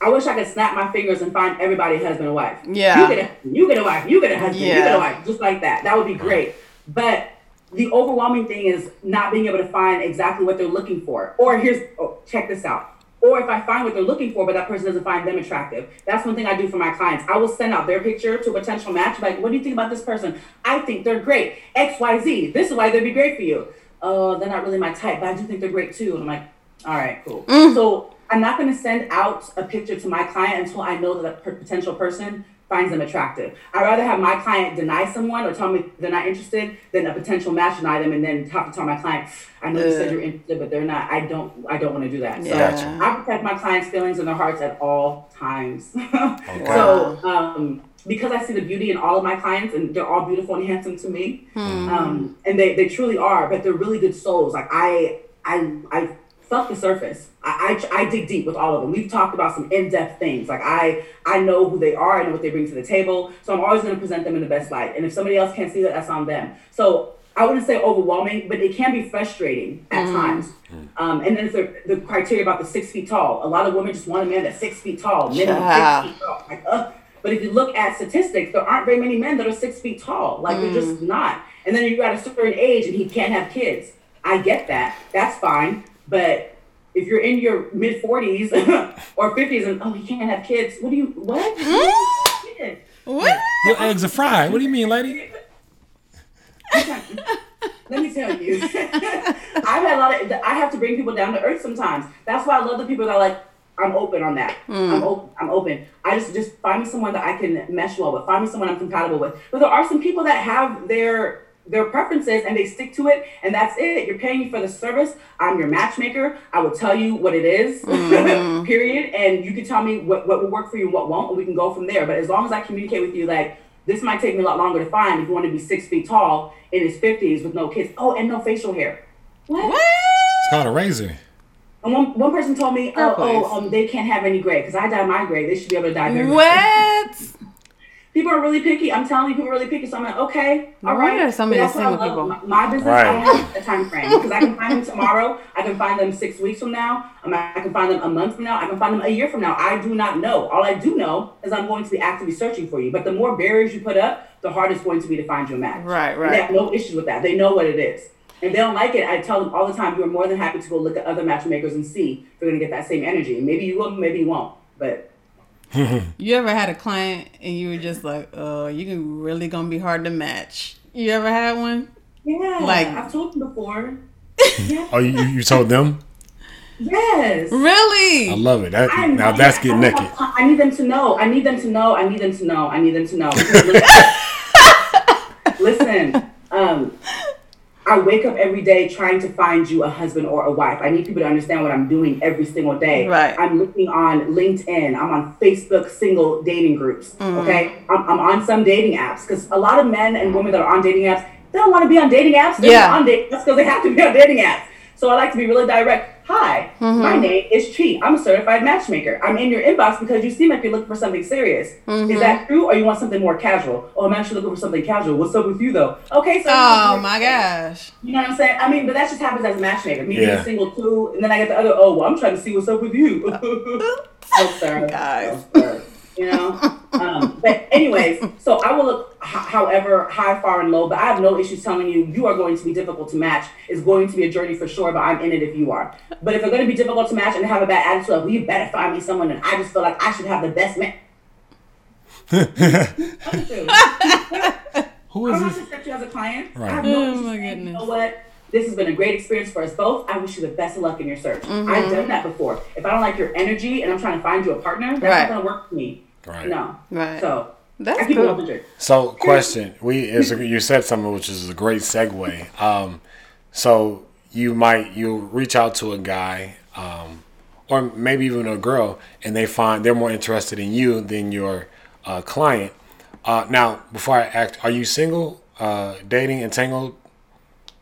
I wish I could snap my fingers and find everybody a husband and wife. Yeah. You get a, you get a wife, you get a husband, you get Yeah. a wife, just like that. That would be great. But the overwhelming thing is not being able to find exactly what they're looking for. Or here's, oh, check this out. Or if I find what they're looking for, but that person doesn't find them attractive. That's one thing I do for my clients. I will send out their picture to a potential match. Like, what do you think about this person? I think they're great. X, Y, Z. This is why they'd be great for you. Oh, they're not really my type, but I do think they're great too. And I'm like, all right, cool. Mm. So I'm not going to send out a picture to my client until I know that a potential person finds them attractive. I'd rather have my client deny someone or tell me they're not interested than a potential match deny them and then have to tell my client, I know you said you're interested, but they're not. I don't. I don't want to do that. Yeah. So I protect my clients' feelings and their hearts at all times. <laughs> So um, because I see the beauty in all of my clients and they're all beautiful and handsome to me, um, and they, they truly are, but they're really good souls. Like I I I fuck the surface. I, I I dig deep with all of them. We've talked about some in depth things. Like I I know who they are. I know what they bring to the table. So I'm always going to present them in the best light. And if somebody else can't see that, that's on them. So I wouldn't say overwhelming, but it can be frustrating at times. Um, and then it's the, the criteria about the six feet tall. A lot of women just want a man that's six feet tall, minimum Child. six feet tall. Like, uh, but if you look at statistics, there aren't very many men that are six feet tall. Like they're just not. And then you're at a certain age and he can't have kids. I get that. That's fine. But if you're in your mid 40s <laughs> or 50s and oh you can't have kids, what do you what? Kid. What? Your eggs are fried. What do you mean, lady? <laughs> Let me tell you, <laughs> I've had a lot of. I have to bring people down to earth sometimes. That's why I love the people that are like. I'm open on that. Hmm. I'm open. I'm open. I just just find me someone that I can mesh well with. Find me someone I'm compatible with. But there are some people that have their their preferences and they stick to it, and that's it. You're paying me for the service. I'm your matchmaker. I will tell you what it is, <laughs> period, and you can tell me what what will work for you and what won't, and we can go from there. But as long as I communicate with you, like this might take me a lot longer to find if you want to be six feet tall in his 50s with no kids. Oh, and no facial hair. What? It's called a razor. And one, one person told me, Girl, oh, oh, um, they can't have any gray because I dye my gray. They should be able to dye their gray. What? <laughs> People are really picky. I'm telling you, people are really picky. So I'm like, okay, all Why right. are so many But that's what I single love. people? My, my business, Right. I don't have a time frame because I can find them tomorrow. I can find them six weeks from now. Um, I can find them a month from now. I can find them a year from now. I do not know. All I do know is I'm going to be actively searching for you. But the more barriers you put up, the harder it's going to be to find you a match. Right, right. They have no issues with that. They know what it is. If they don't like it, I tell them all the time, you are more than happy to go look at other matchmakers and see if you're gonna get that same energy. And maybe you will, maybe you won't. But <laughs> You ever had a client and you were just like, oh, you're really gonna be hard to match? You ever had one? yeah, Like- I've told them before. <laughs> Yeah. Oh, you, you told them? yes. Really? I love it. That, I'm- now that's yeah, getting I- naked. I need them to know. I need them to know. I need them to know. I need them to know. <laughs> Listen, listen, um, I wake up every day trying to find you a husband or a wife. I need people to understand what I'm doing every single day. Right. I'm looking on LinkedIn. I'm on Facebook single dating groups. Mm. Okay. I'm, I'm on some dating apps because a lot of men and women that are on dating apps, they don't want to be on dating apps. They're Yeah. on dating apps because they have to be on dating apps. So I like to be really direct. Hi, Mm-hmm. my name is Chi. I'm a certified matchmaker. I'm in your inbox because you seem like you're looking for something serious. Mm-hmm. Is that true, or you want something more casual? Oh, I'm actually looking for something casual. What's up with you, though? Okay, so Oh my gosh. you know what I'm saying? I mean, but that just happens as a matchmaker. Me being Yeah. single too, and then I get the other. Oh, well, I'm trying to see what's up with you. <laughs> <laughs> oh, sir. Guys. Oh, sir. You know. Um, but anyways, so I will look, h- however, high, far, and low. But I have no issues telling you you are going to be difficult to match. It's going to be a journey for sure. But I'm in it if you are. But if you're going to be difficult to match and have a bad attitude, of, well, you better find me someone, and I just feel like I should have the best man. <laughs> Who I'm is not this? to accept you as a client. Right. I have no Oh my goodness. You know what? This has been a great experience for us both. I wish you the best of luck in your search. Mm-hmm. I've done that before. If I don't like your energy and I'm trying to find you a partner, that's Right. not going to work for me. Right. No. Right. So That's I cool. So, question: We is you said something which is a great segue. Um, so you might you reach out to a guy, um, or maybe even a girl, and they find they're more interested in you than your uh, client. Uh, now, before I act, are you single, uh, dating, entangled?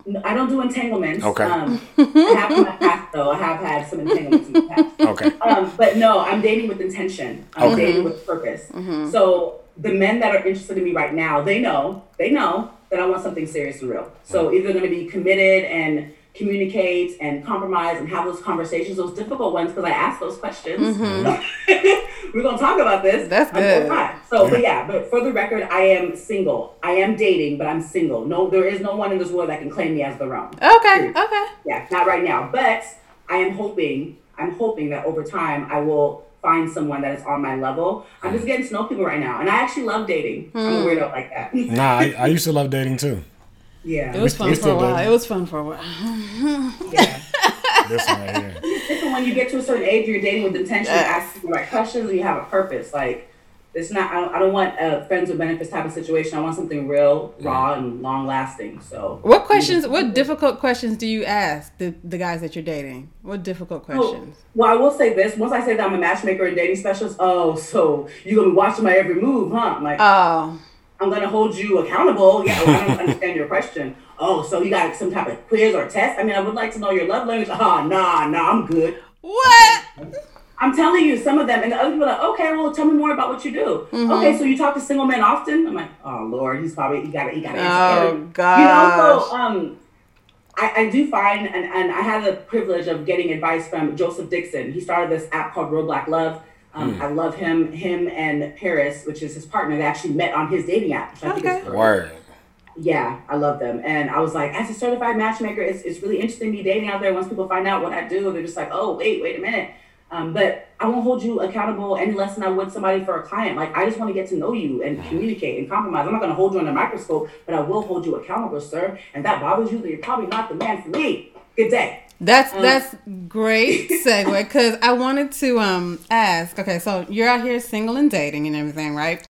No, I don't do entanglements. Okay. Um, I have in my past, though. I have had some entanglements in the past. Okay. Um, but no, I'm dating with intention. I'm Okay. dating with purpose. So the men that are interested in me right now, they know, they know that I want something serious and real. So either going to be committed and communicate and compromise and have those conversations, those difficult ones, because I ask those questions. Mm-hmm. <laughs> We're gonna talk about this. That's good. gonna. So, but yeah, but for the record, I am single. I am dating, but I'm single. No, there is no one in this world that can claim me as their own. Okay. Okay. Yeah, not right now. But I am hoping, I'm hoping that over time I will find someone that is on my level. I'm just getting to know people right now. And I actually love dating. I'm a hmm. weirdo like that. Nah, I, I <laughs> used to love dating too. Yeah, it was fun we for a still while. do. It was fun for a while. yeah. <laughs> This one right here. Listen, when you get to a certain age, you're dating with intention, Yes. asking the right questions, and you have a purpose. Like, it's not, I don't, I don't want a friends with benefits type of situation. I want something real, raw, and long lasting. So, What questions? What difficult questions do you ask the the guys that you're dating? What difficult Oh, questions? well, I will say this. Once I say that I'm a matchmaker and dating specialist, oh, so you're going to be watching my every move, huh? I'm like, Oh, I'm gonna hold you accountable. Yeah, well, I don't understand your question. Oh, so you got some type of quiz or test? I mean, I would like to know your love language. Ah, nah, nah, I'm good. what? I'm telling you, some of them, and the other people are like, okay, well, tell me more about what you do. Mm-hmm. Okay, so you talk to single men often? I'm like, oh Lord, he's probably he got it, he got it. Oh, God. You know, so um, I, I do find, and, and I had the privilege of getting advice from Joseph Dixon. He started this app called Real Black Love. Um, I love him. Him and Paris, which is his partner, they actually met on his dating app. Which I think Okay. is great. Word. Yeah, I love them. And I was like, as a certified matchmaker, it's, it's really interesting me dating out there. Once people find out what I do, they're just like, oh, wait, wait a minute. Um, but I won't hold you accountable any less than I would somebody for a client. Like, I just want to get to know you and communicate and compromise. I'm not going to hold you under a microscope, but I will hold you accountable, sir. And that bothers you, then you're probably not the man for me. Good day. That's that's great <laughs> segue because I wanted to um ask. Okay, so you're out here single and dating and everything, right?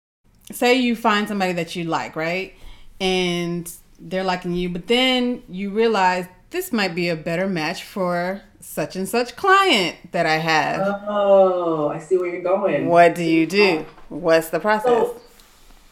Say you find somebody that you like, right? And they're liking you, but then you realize this might be a better match for such and such client that I have. Oh, I see where you're going. What do you do? What's the process? So,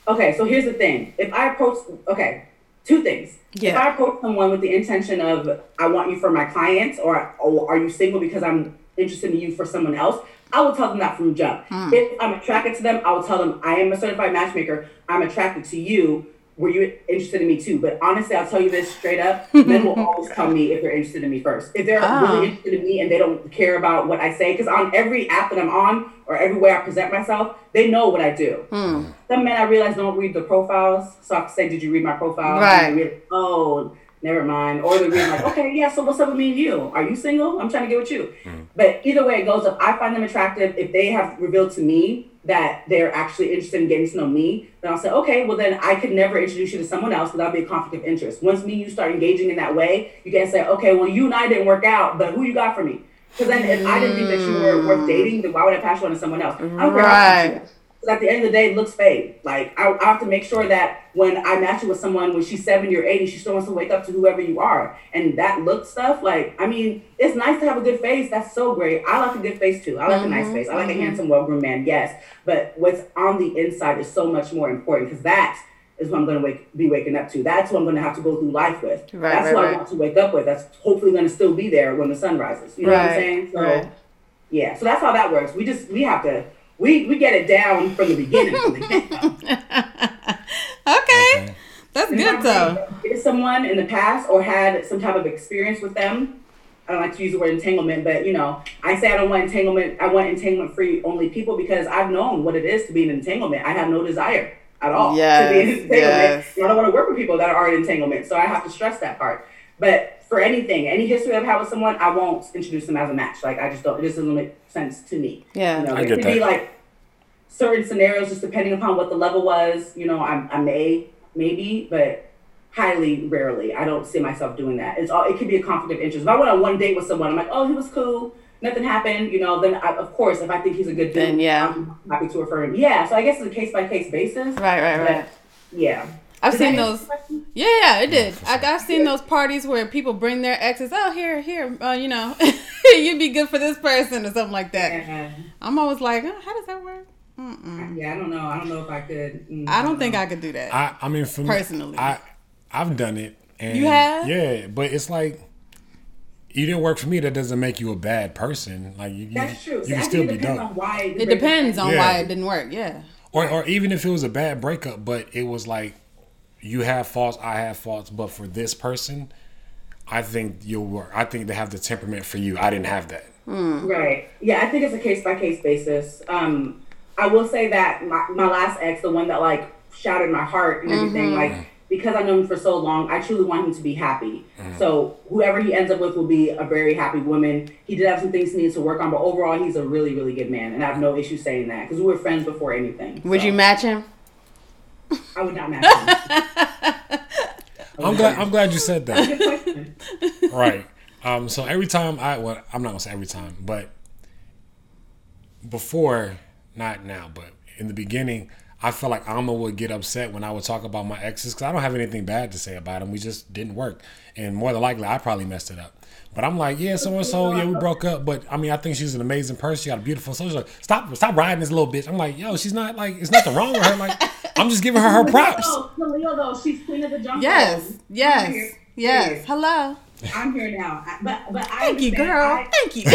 okay, so here's the thing. If I approach, okay, two things. If I approach someone with the intention of I want you for my clients, or, or are you single because I'm interested in you for someone else, I will tell them that from jump. Hmm. If I'm attracted to them, I will tell them I am a certified matchmaker. I'm attracted to you. Were you interested in me too? But honestly, I'll tell you this straight up: <laughs> men will always tell me if they're interested in me first. If they're Ah. really interested in me and they don't care about what I say, because on every app that I'm on or every way I present myself, they know what I do. Some men I realize don't read the profiles, so I have to say, "Did you read my profile?" Right. And they read- oh, never mind. Or they're being like, okay, yeah, so what's up with me and you? Are you single? I'm trying to get with you. But either way it goes, if I find them attractive, if they have revealed to me that they're actually interested in getting to know me, then I'll say, okay, well then I could never introduce you to someone else because that'll being a conflict of interest. Once me and you start engaging in that way, you can't say, okay, well you and I didn't work out, but who you got for me? Because then if I didn't think that you were worth dating, then why would I pass you on to someone else? I don't care Right. Cute you are. Because at the end of the day, it looks fade. Like I, I have to make sure that when I match you with someone when she's seventy or eighty, she still wants to wake up to whoever you are. And that look stuff, like I mean, it's nice to have a good face. That's so great. I like a good face too. I like a nice mm-hmm. face. I like a mm-hmm. handsome, well groomed man. Yes, but what's on the inside is so much more important because that is what I'm going to wake, be waking up to. That's what I'm going to have to go through life with. Right, That's right, what right. I want to wake up with. That's hopefully going to still be there when the sun rises. You know what I'm saying? So. Yeah, so that's how that works. We just we have to we we get it down from the beginning. From the get-go. Okay. That's And good though. dated someone in the past or had some type of experience with them. I don't like to use the word entanglement, but you know, I say I don't want entanglement. I want entanglement free only people because I've known what it is to be in entanglement. I have no desire at all to be in Yes, entanglement. yes. I don't want to work with people that are in entanglement, so I have to stress that part. But for anything, any history I've had with someone, I won't introduce them as a match. Like I just don't. It just doesn't make sense to me. Yeah. You know, I it get could be like certain scenarios, just depending upon what the level was. You know, I, I may, maybe, but highly rarely. I don't see myself doing that. It's all. It could be a conflict of interest. If I went on one date with someone, I'm like, oh, he was cool. Nothing happened, you know. Then, I, of course, if I think he's a good dude, Then, yeah. I'm happy to refer him. Yeah, so I guess it's a case by case basis. Right, right, right. But, yeah. I've Does that seen those. Yeah, yeah, it did. I, I've seen those parties where people bring their exes. Oh, here, here, uh, you know, <laughs> you'd be good for this person or something like that. Yeah. I'm always like, oh, how does that work? Mm-mm. Yeah, I don't know. I don't know if I could. mm, I don't think I could do that. I, I mean, for me, Personally. I, I've done it. And You have? Yeah, but it's like you didn't work for me. That doesn't make you a bad person. Like you, you, That's true. you See, I can think still it be depends done. on why. the it depends on Yeah. why it didn't work. Yeah. Or, or even if it was a bad breakup, but it was like you have faults, I have faults, but for this person, I think you'll work. I think they have the temperament for you. I didn't have that. Right. Yeah, I think it's a case by case basis. Um, I will say that my, my last ex, the one that like shattered my heart and everything, like because I know him for so long, I truly want him to be happy. So whoever he ends up with will be a very happy woman. He did have some things he needs to work on, but overall, he's a really, really good man, and I have no issue saying that because we were friends before anything. Would So you match him? I would not match him. <laughs> I'm glad. I'm glad you said that. Right. Um, so every time I, well, I'm not gonna say every time, but before, not now, but in the beginning, I felt like Ama would get upset when I would talk about my exes because I don't have anything bad to say about them. We just didn't work, and more than likely, I probably messed it up. But I'm like, yeah, so and so, yeah, we broke up. But I mean, I think she's an amazing person. She got a beautiful soul. She's like, stop, stop riding this little bitch. I'm like, yo, she's not like, it's nothing wrong with her. Like, I'm just giving her her props. Oh, Leo, though, she's queen of the jungle. Yes. Yes. Yes. Hello. I'm here now. But but I Thank you, girl. I- Thank you.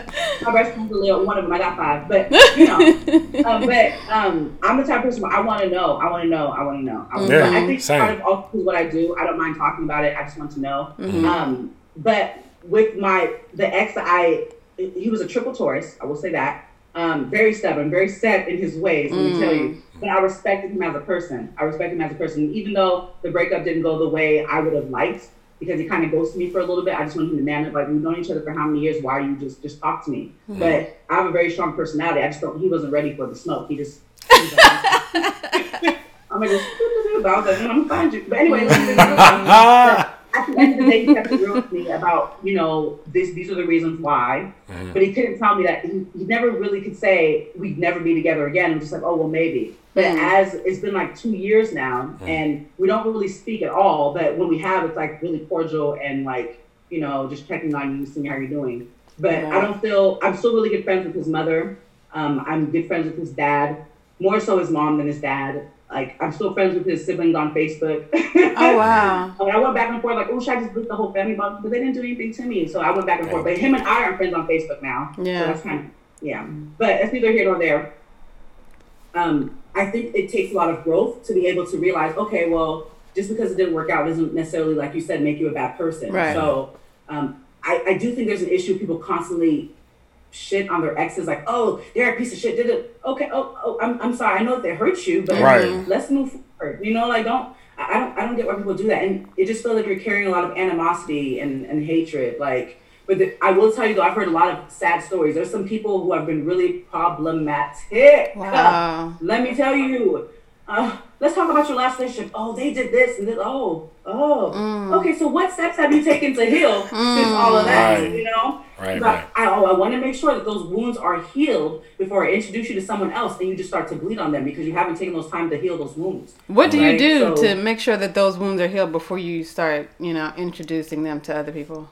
<laughs> <laughs> my best friend's Leo, one of them. I got five, but you know, <laughs> um, but um, I'm the type of person where I want to know. I want to know. I want to know. I, wanna Yeah, know. I think same. part of all is what I do. I don't mind talking about it. I just want to know. Mm-hmm. Um, but with my the ex that I, he was a triple Taurus. I will say that. Um, very stubborn, very set in his ways. Let me tell Mm. you. But I respected him as a person. I respect him as a person, even though the breakup didn't go the way I would have liked because he kind of ghosted me for a little bit. I just wanted him to man up. Like we've known each other for how many years? Why are you just just talk to me? Mm-hmm. But I have a very strong personality. I just don't. He wasn't ready for the smoke. He just. <laughs> he was like, I'm gonna just about that, and I'm gonna find you. But anyway, listen, <laughs> at the end of the day, he kept it real with me about you know this. These are the reasons why. But he couldn't tell me that he, he never really could say we'd never be together again. I'm just like, oh well, maybe. But as it's been like two years now, and we don't really speak at all. But when we have, it's like really cordial and like you know just checking on you, seeing how you're doing. But I don't feel I'm still really good friends with his mother. Um, I'm good friends with his dad, more so his mom than his dad. Like I'm still friends with his siblings on Facebook. Oh wow. <laughs> I, I went back and forth like, oh, should I just delete the whole family bunch? But they didn't do anything to me, so I went back and forth. But him and I are friends on Facebook now. Yeah. So that's kind of yeah. But it's neither here nor there. Um, I think it takes a lot of growth to be able to realize, okay, well, just because it didn't work out doesn't necessarily, like you said, make you a bad person. Right. So um, I, I do think there's an issue. People constantly shit on their exes, like, oh, they're a piece of shit. Did it? Okay. Oh, oh I'm, I'm sorry. I know that they hurt you, but Right. let's move forward. You know, like don't. I don't I don't get why people do that, and it just feels like you're carrying a lot of animosity and, and hatred. Like, but the, I will tell you though, I've heard a lot of sad stories. There's some people who have been really problematic. <laughs> Wow. Let me tell you. Uh, let's talk about your last relationship. Oh, they did this and this. Oh, oh. Mm. Okay, so what steps have you taken to heal since all of that? Right. You know. Right, right. I, oh, I want to make sure that those wounds are healed before I introduce you to someone else, and you just start to bleed on them because you haven't taken those time to heal those wounds. What do you do so- to make sure that those wounds are healed before you start, you know, introducing them to other people?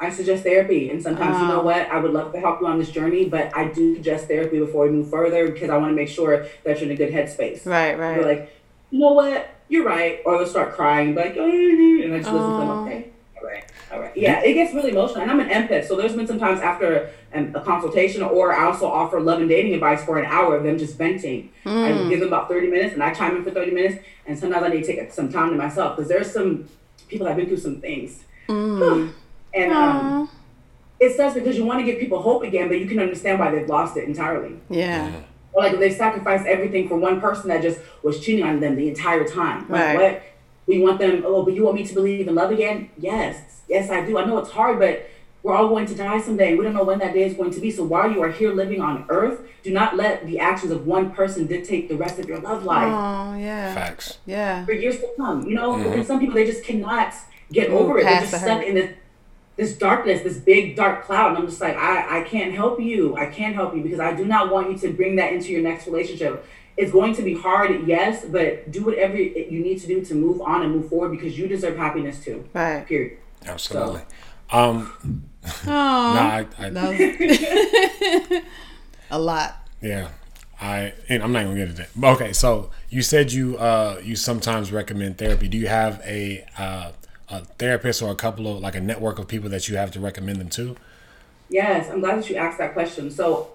I suggest therapy, and sometimes you know what, I would love to help you on this journey, but I do suggest therapy before we move further because I want to make sure that you're in a good headspace. Right, right. You're like, you know what, you're right, or they'll start crying, like, oh, and I just listen to them. Okay, all right, all right. Yeah, it gets really emotional, and I'm an empath, so there's been some times after um, a consultation, or I also offer love and dating advice for an hour of them just venting. I give them about 30 minutes, and I chime in for 30 minutes, and sometimes I need to take some time to myself because there's some people that have been through some things. And um, it sucks because you want to give people hope again, but you can understand why they've lost it entirely. yeah. Or like they sacrificed everything for one person that just was cheating on them the entire time. Like Right. what? We want them. Oh, but you want me to believe in love again? Yes, yes, I do. I know it's hard, but we're all going to die someday. We don't know when that day is going to be. So while you are here living on Earth, do not let the actions of one person dictate the rest of your love life Oh, yeah. Facts. Yeah. for years to come. You know, and some people they just cannot get Move over it. They're just the stuck hurt. in this this darkness, this big dark cloud. And I'm just like, I, I can't help you. I can't help you because I do not want you to bring that into your next relationship. It's going to be hard, yes, but do whatever you need to do to move on and move forward because you deserve happiness too. Right. Period. Absolutely. Um, <laughs> Oh, nah, I, I, that was <laughs> a lot. Yeah, I and I'm not gonna get into that. Okay, so you said you uh you sometimes recommend therapy. Do you have a uh, a therapist or a couple of like a network of people that you have to recommend them to? Yes, I'm glad that you asked that question. So,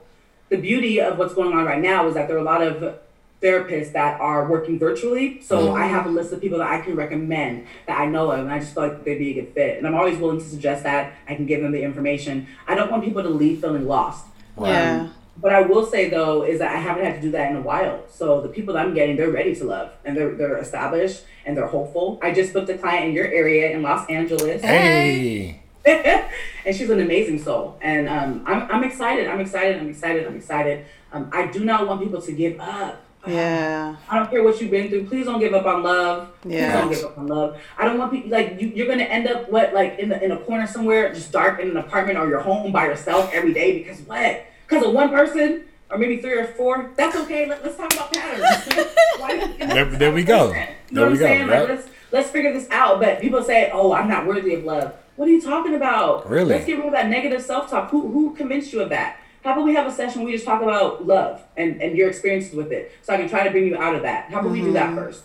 the beauty of what's going on right now is that there are a lot of therapists that are working virtually. So, mm-hmm. I have a list of people that I can recommend that I know of, and I just feel like they'd be a good fit. And I'm always willing to suggest that. I can give them the information. I don't want people to leave feeling lost. Yeah. What I will say though is that I haven't had to do that in a while. So the people that I'm getting, they're ready to love and they're they're established and they're hopeful. I just booked a client in your area in Los Angeles. Hey, <laughs> and she's an amazing soul. And um, I'm, I'm excited. I'm excited. I'm excited. I'm excited. Um, I do not want people to give up. Yeah. I don't care what you've been through. Please don't give up on love. Yeah. Please don't give up on love. I don't want people like you. You're gonna end up what like in the in a corner somewhere, just dark in an apartment or your home by yourself every day because what? Because of one person or maybe three or four. That's okay. Let, let's talk about patterns. <laughs> Why- There- there we go. You There know what I'm go, saying? right? Like, let's let's figure this out. But people say, "Oh, I'm not worthy of love." What are you talking about? Really? Let's get rid of that negative self-talk. Who who convinced you of that? How about we have a session where we just talk about love and, and your experiences with it, so I can try to bring you out of that. How about we do that 1st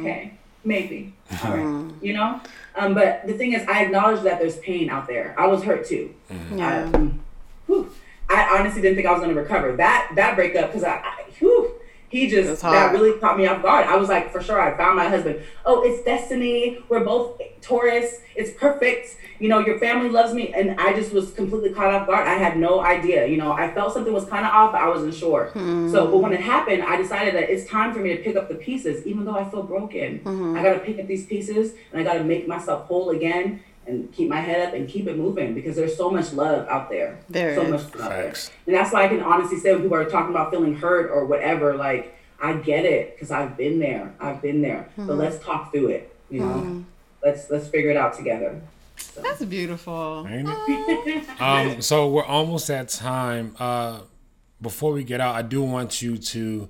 Okay, maybe. <laughs> All right. You know. Um, but the thing is, I acknowledge that there's pain out there. I was hurt too. Yeah. Um, whew, I honestly didn't think I was going to recover that that breakup because I, I whew, he just that really caught me off guard. I was like, for sure, I found my husband. Oh, it's destiny. We're both Taurus. It's perfect. You know, your family loves me, and I just was completely caught off guard. I had no idea. You know, I felt something was kind of off, but I wasn't sure. Hmm. So, but when it happened, I decided that it's time for me to pick up the pieces, even though I feel broken. Hmm. I got to pick up these pieces, and I got to make myself whole again. And keep my head up and keep it moving because there's so much love out there. There so is. much love out there. Facts. And that's why I can honestly say when people are talking about feeling hurt or whatever, like I get it because I've been there. I've been there. But let's talk through it. You know, let's let's figure it out together. That's beautiful. Ain't it? <laughs> um, so we're almost at time. Uh, before we get out, I do want you to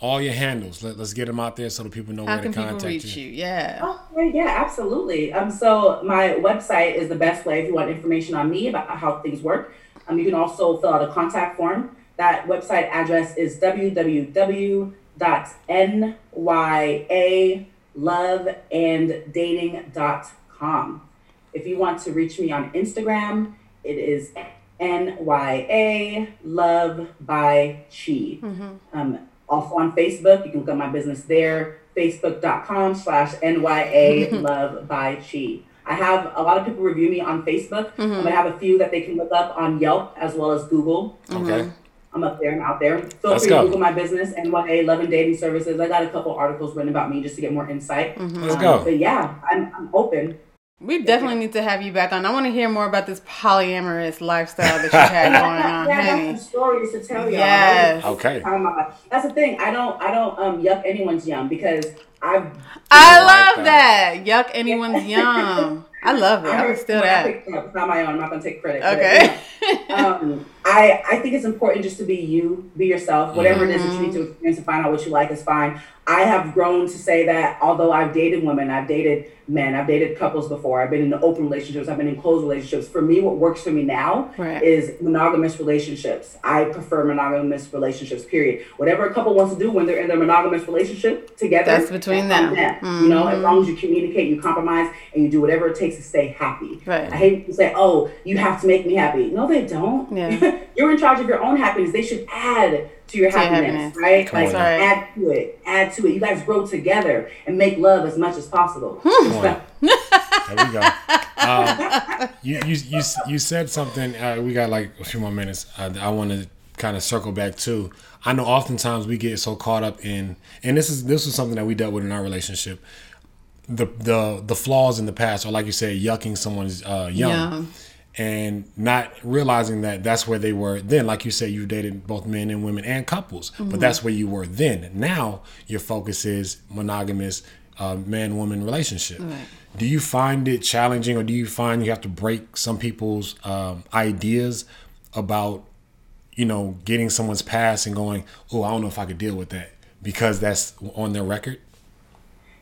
all your handles. Let, let's get them out there so that people know How where can to people contact reach you? Yeah. Oh, yeah, yeah, absolutely. Um, so my website is the best way if you want information on me about how things work. Um, you can also fill out a contact form. That website address is www.nyaloveanddating.com. If you want to reach me on Instagram, it is NYA Love by Chi. Um, also on Facebook, you can look at my business there, facebook.com slash NYA Love by Chi. I have a lot of people review me on Facebook. Um, I have a few that they can look up on Yelp as well as Google. Okay. I'm up there. I'm out there. Feel Let's free to go. Google my business, NYA Love and Dating Services. I got a couple articles written about me just to get more insight. Let's Um, go. But yeah, I'm, I'm open. We definitely need to have you back on. I want to hear more about this polyamorous lifestyle that you had <laughs> going on, yeah, honey. some stories to tell y'all. Yes. Okay. Talking about- That's the thing. I don't. I don't um yuck anyone's yum because I've. I like love that. Yuck anyone's <laughs> yum. I love it. I would steal I that. picked it up. It's not my own. I'm not gonna take credit. but, Okay. <laughs> um, I I think it's important just to be you, be yourself. Whatever it is that you need to Mm-hmm. experience and find out what you like is fine. I have grown to say that although I've dated women, I've dated men, I've dated couples before. I've been in open relationships. I've been in closed relationships. For me, what works for me now Right. is monogamous relationships. I prefer monogamous relationships. Period. Whatever a couple wants to do when they're in their monogamous relationship together, That's between on them. You know, as long as you communicate, you compromise, and you do whatever it takes to stay happy. Right. I hate people say, "Oh, you have to make me happy." No, they don't. Yeah. <laughs> <laughs> You're in charge of your own happiness. They should add to your To happiness, happiness. right? Come like now. Right. add to it, add to it. You guys grow together and make love as much as possible. There we go. Um, <laughs> you, you you you said something. Uh, we got like a few more minutes. Uh, I want to kind of circle back to. I know oftentimes we get so caught up in, and this is this was something that we dealt with in our relationship. The the the flaws in the past, or like you said, yucking someone's uh, yum, Yum. And not realizing that that's where they were then. Like you said, you dated both men and women and couples, Mm-hmm. but that's where you were then. Now your focus is monogamous uh, man woman relationship. Right. Do you find it challenging, or do you find you have to break some people's um, ideas about, you know, getting someone's past and going, "Oh, I don't know if I could deal with that," because that's on their record?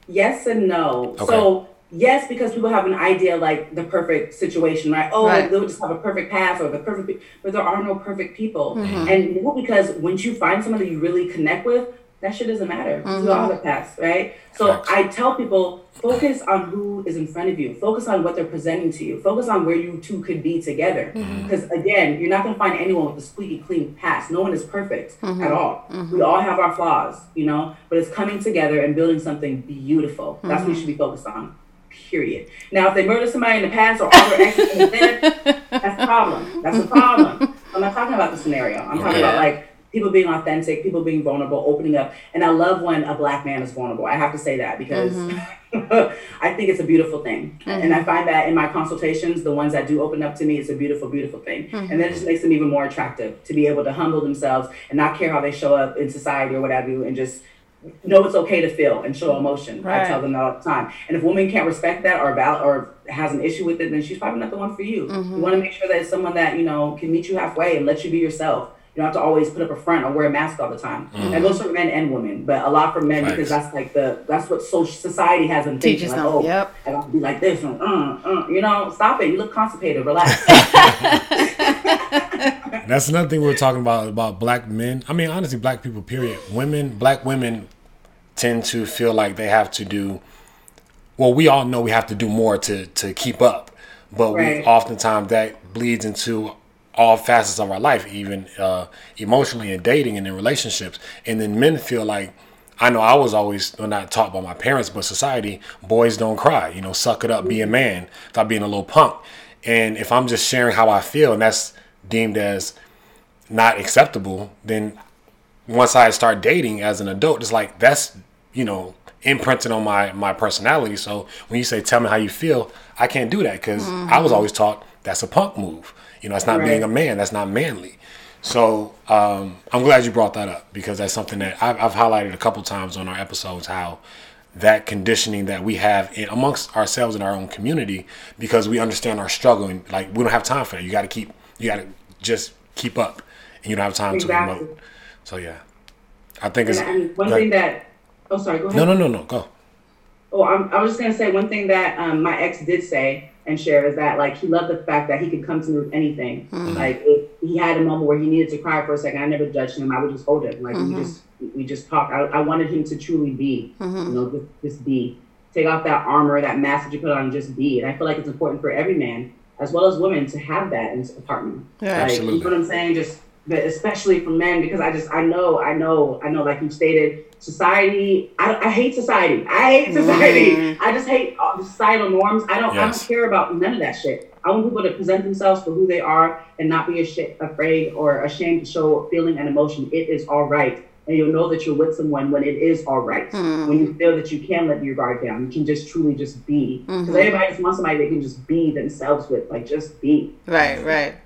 Yes and no. Okay. So yes, because people have an idea like the perfect situation, right? Oh, Right. they'll just have a perfect path or the perfect, pe- but there are no perfect people. Mm-hmm. And more because once you find someone that you really connect with, that shit doesn't matter. Mm-hmm. We all have a path, right? So. I tell people focus on who is in front of you. Focus on what they're presenting to you. Focus on where you two could be together. Mm-hmm. Because again, you're not gonna find anyone with a squeaky clean past. No one is perfect Mm-hmm. at all. We all have our flaws, you know. But it's coming together and building something beautiful. That's Mm-hmm. what you should be focused on. Period. Now, if they murder somebody in the past or all their exes are dead, that's a problem. That's a problem. I'm not talking about the scenario. I'm talking Okay. about like people being authentic, people being vulnerable, opening up. And I love when a black man is vulnerable. I have to say that because mm-hmm. <laughs> I think it's a beautiful thing. Mm-hmm. And I find that in my consultations, the ones that do open up to me, it's a beautiful, beautiful thing. Mm-hmm. And that just makes them even more attractive to be able to humble themselves and not care how they show up in society or what have you and just know it's okay to feel and show emotion. I tell them that all the time. And if a woman can't respect that or val- or has an issue with it, then she's probably not the one for you. You want to make sure that it's someone that you know can meet you halfway and let you be yourself. You don't have to always put up a front or wear a mask all the time. That goes for men and women, but a lot for men because that's like the that's what social society has them thinking. Teaches Like, them, oh, yep. I got to be like this. And, uh, uh, you know, stop it. You look constipated. Relax. <laughs> <laughs> That's another thing we were talking about about black men. I mean, honestly, black people. Period. Women, black women, tend to feel like they have to do. Well, we all know we have to do more to to keep up, but we oftentimes that bleeds into all facets of our life, even uh, emotionally and dating and in relationships. And then men feel like. I know I was always well, not taught by my parents, but society, boys don't cry. You know, suck it up, be a man. Stop being a little punk. And if I'm just sharing how I feel, and that's deemed as not acceptable, then once I start dating as an adult, it's like that's you know imprinted on my my personality. So when you say tell me how you feel, I can't do that because I was always taught that's a punk move. You know, it's not being a man. That's not manly. So um, I'm glad you brought that up because that's something that I've, I've highlighted a couple times on our episodes how that conditioning that we have in, amongst ourselves in our own community because we understand our struggle and like we don't have time for that. You got to keep you got to just keep up and you don't have time Exactly. to promote. So yeah, I think it's and, and one go ahead. thing that, oh, sorry, go ahead. no no no no go. Oh, I'm, I was just gonna say one thing that um, my ex did say and share is that like he loved the fact that he could come to me with anything. Mm-hmm. Like if he had a moment where he needed to cry for a second, I never judged him. I would just hold him. Like we mm-hmm. just we just talked. I, I wanted him to truly be, mm-hmm. you know, just, just be. Take off that armor, that mask that you put on, and just be. And I feel like it's important for every man as well as women to have that in a partner. Yeah. Like, You Absolutely. know what I'm saying? Just but especially for men because I just I know I know I know like you stated society I, I hate society I hate society Mm. I just hate societal norms I don't I don't care about none of that shit I want people to present themselves for who they are and not be ashamed, afraid or ashamed to show feeling and emotion it is all right and you'll know that you're with someone when it is all right hmm. when you feel that you can let your guard down you can just truly just be hmm. because everybody just wants somebody they can just be themselves with like just be Right, right.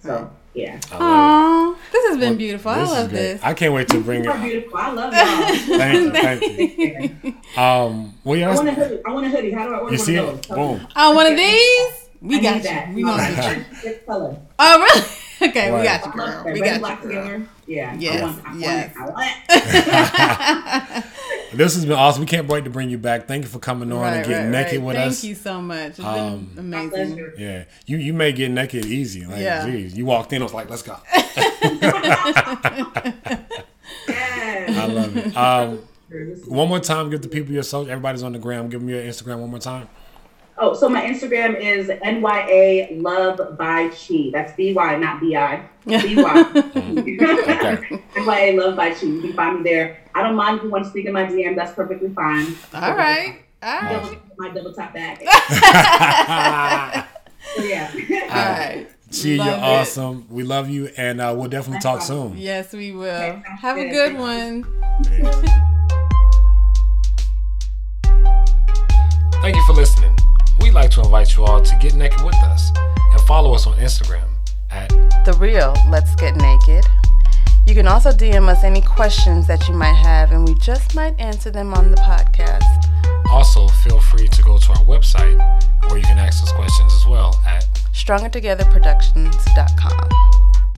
so yeah Aww, this has been it. beautiful. I love this. I can't wait to bring You it. beautiful. I love <laughs> y'all. Thank you, thank you. <laughs> Um, well, yeah, I want a hoodie. I want a hoodie. How do I order you see one of it? those? Tell me. Boom. Oh, one of these? We I got need you. that. We gonna I get you. want color. Oh, really? Okay, we got you, girl. We got and black you, girl. together. Yeah. Yes, I want, I yes. Want it. I. <laughs> This has been awesome. We can't wait to bring you back. Thank you for coming on Right, and getting right, naked right. with Thank us. Thank you so much. It's Um, been amazing. Yeah, you you may get naked easy. Like, Yeah. geez, you walked in, I was like, let's go. Yes. <laughs> I love it. Um, one more time, give the people your social. Everybody's on the gram. Give them your Instagram one more time. Oh, so my Instagram is NYA Love by Chi. That's B Y, not B I. B Y. <laughs> <laughs> NYA Love by Chi. You can find me there. I don't mind if you want to speak in my DM. That's perfectly fine. All right. All right. Double, my double top back. <laughs> so yeah. All right. Chi, you're it. awesome. We love you, and uh, we'll definitely talk soon. Yes, we will. Okay, Have a good. good one. Thank you for listening. We'd like to invite you all to get naked with us and follow us on Instagram at The real Let's Get Naked. You can also DM us any questions that you might have, and we just might answer them on the podcast. Also, feel free to go to our website where you can ask us questions as well at StrongerTogetherProductions.com.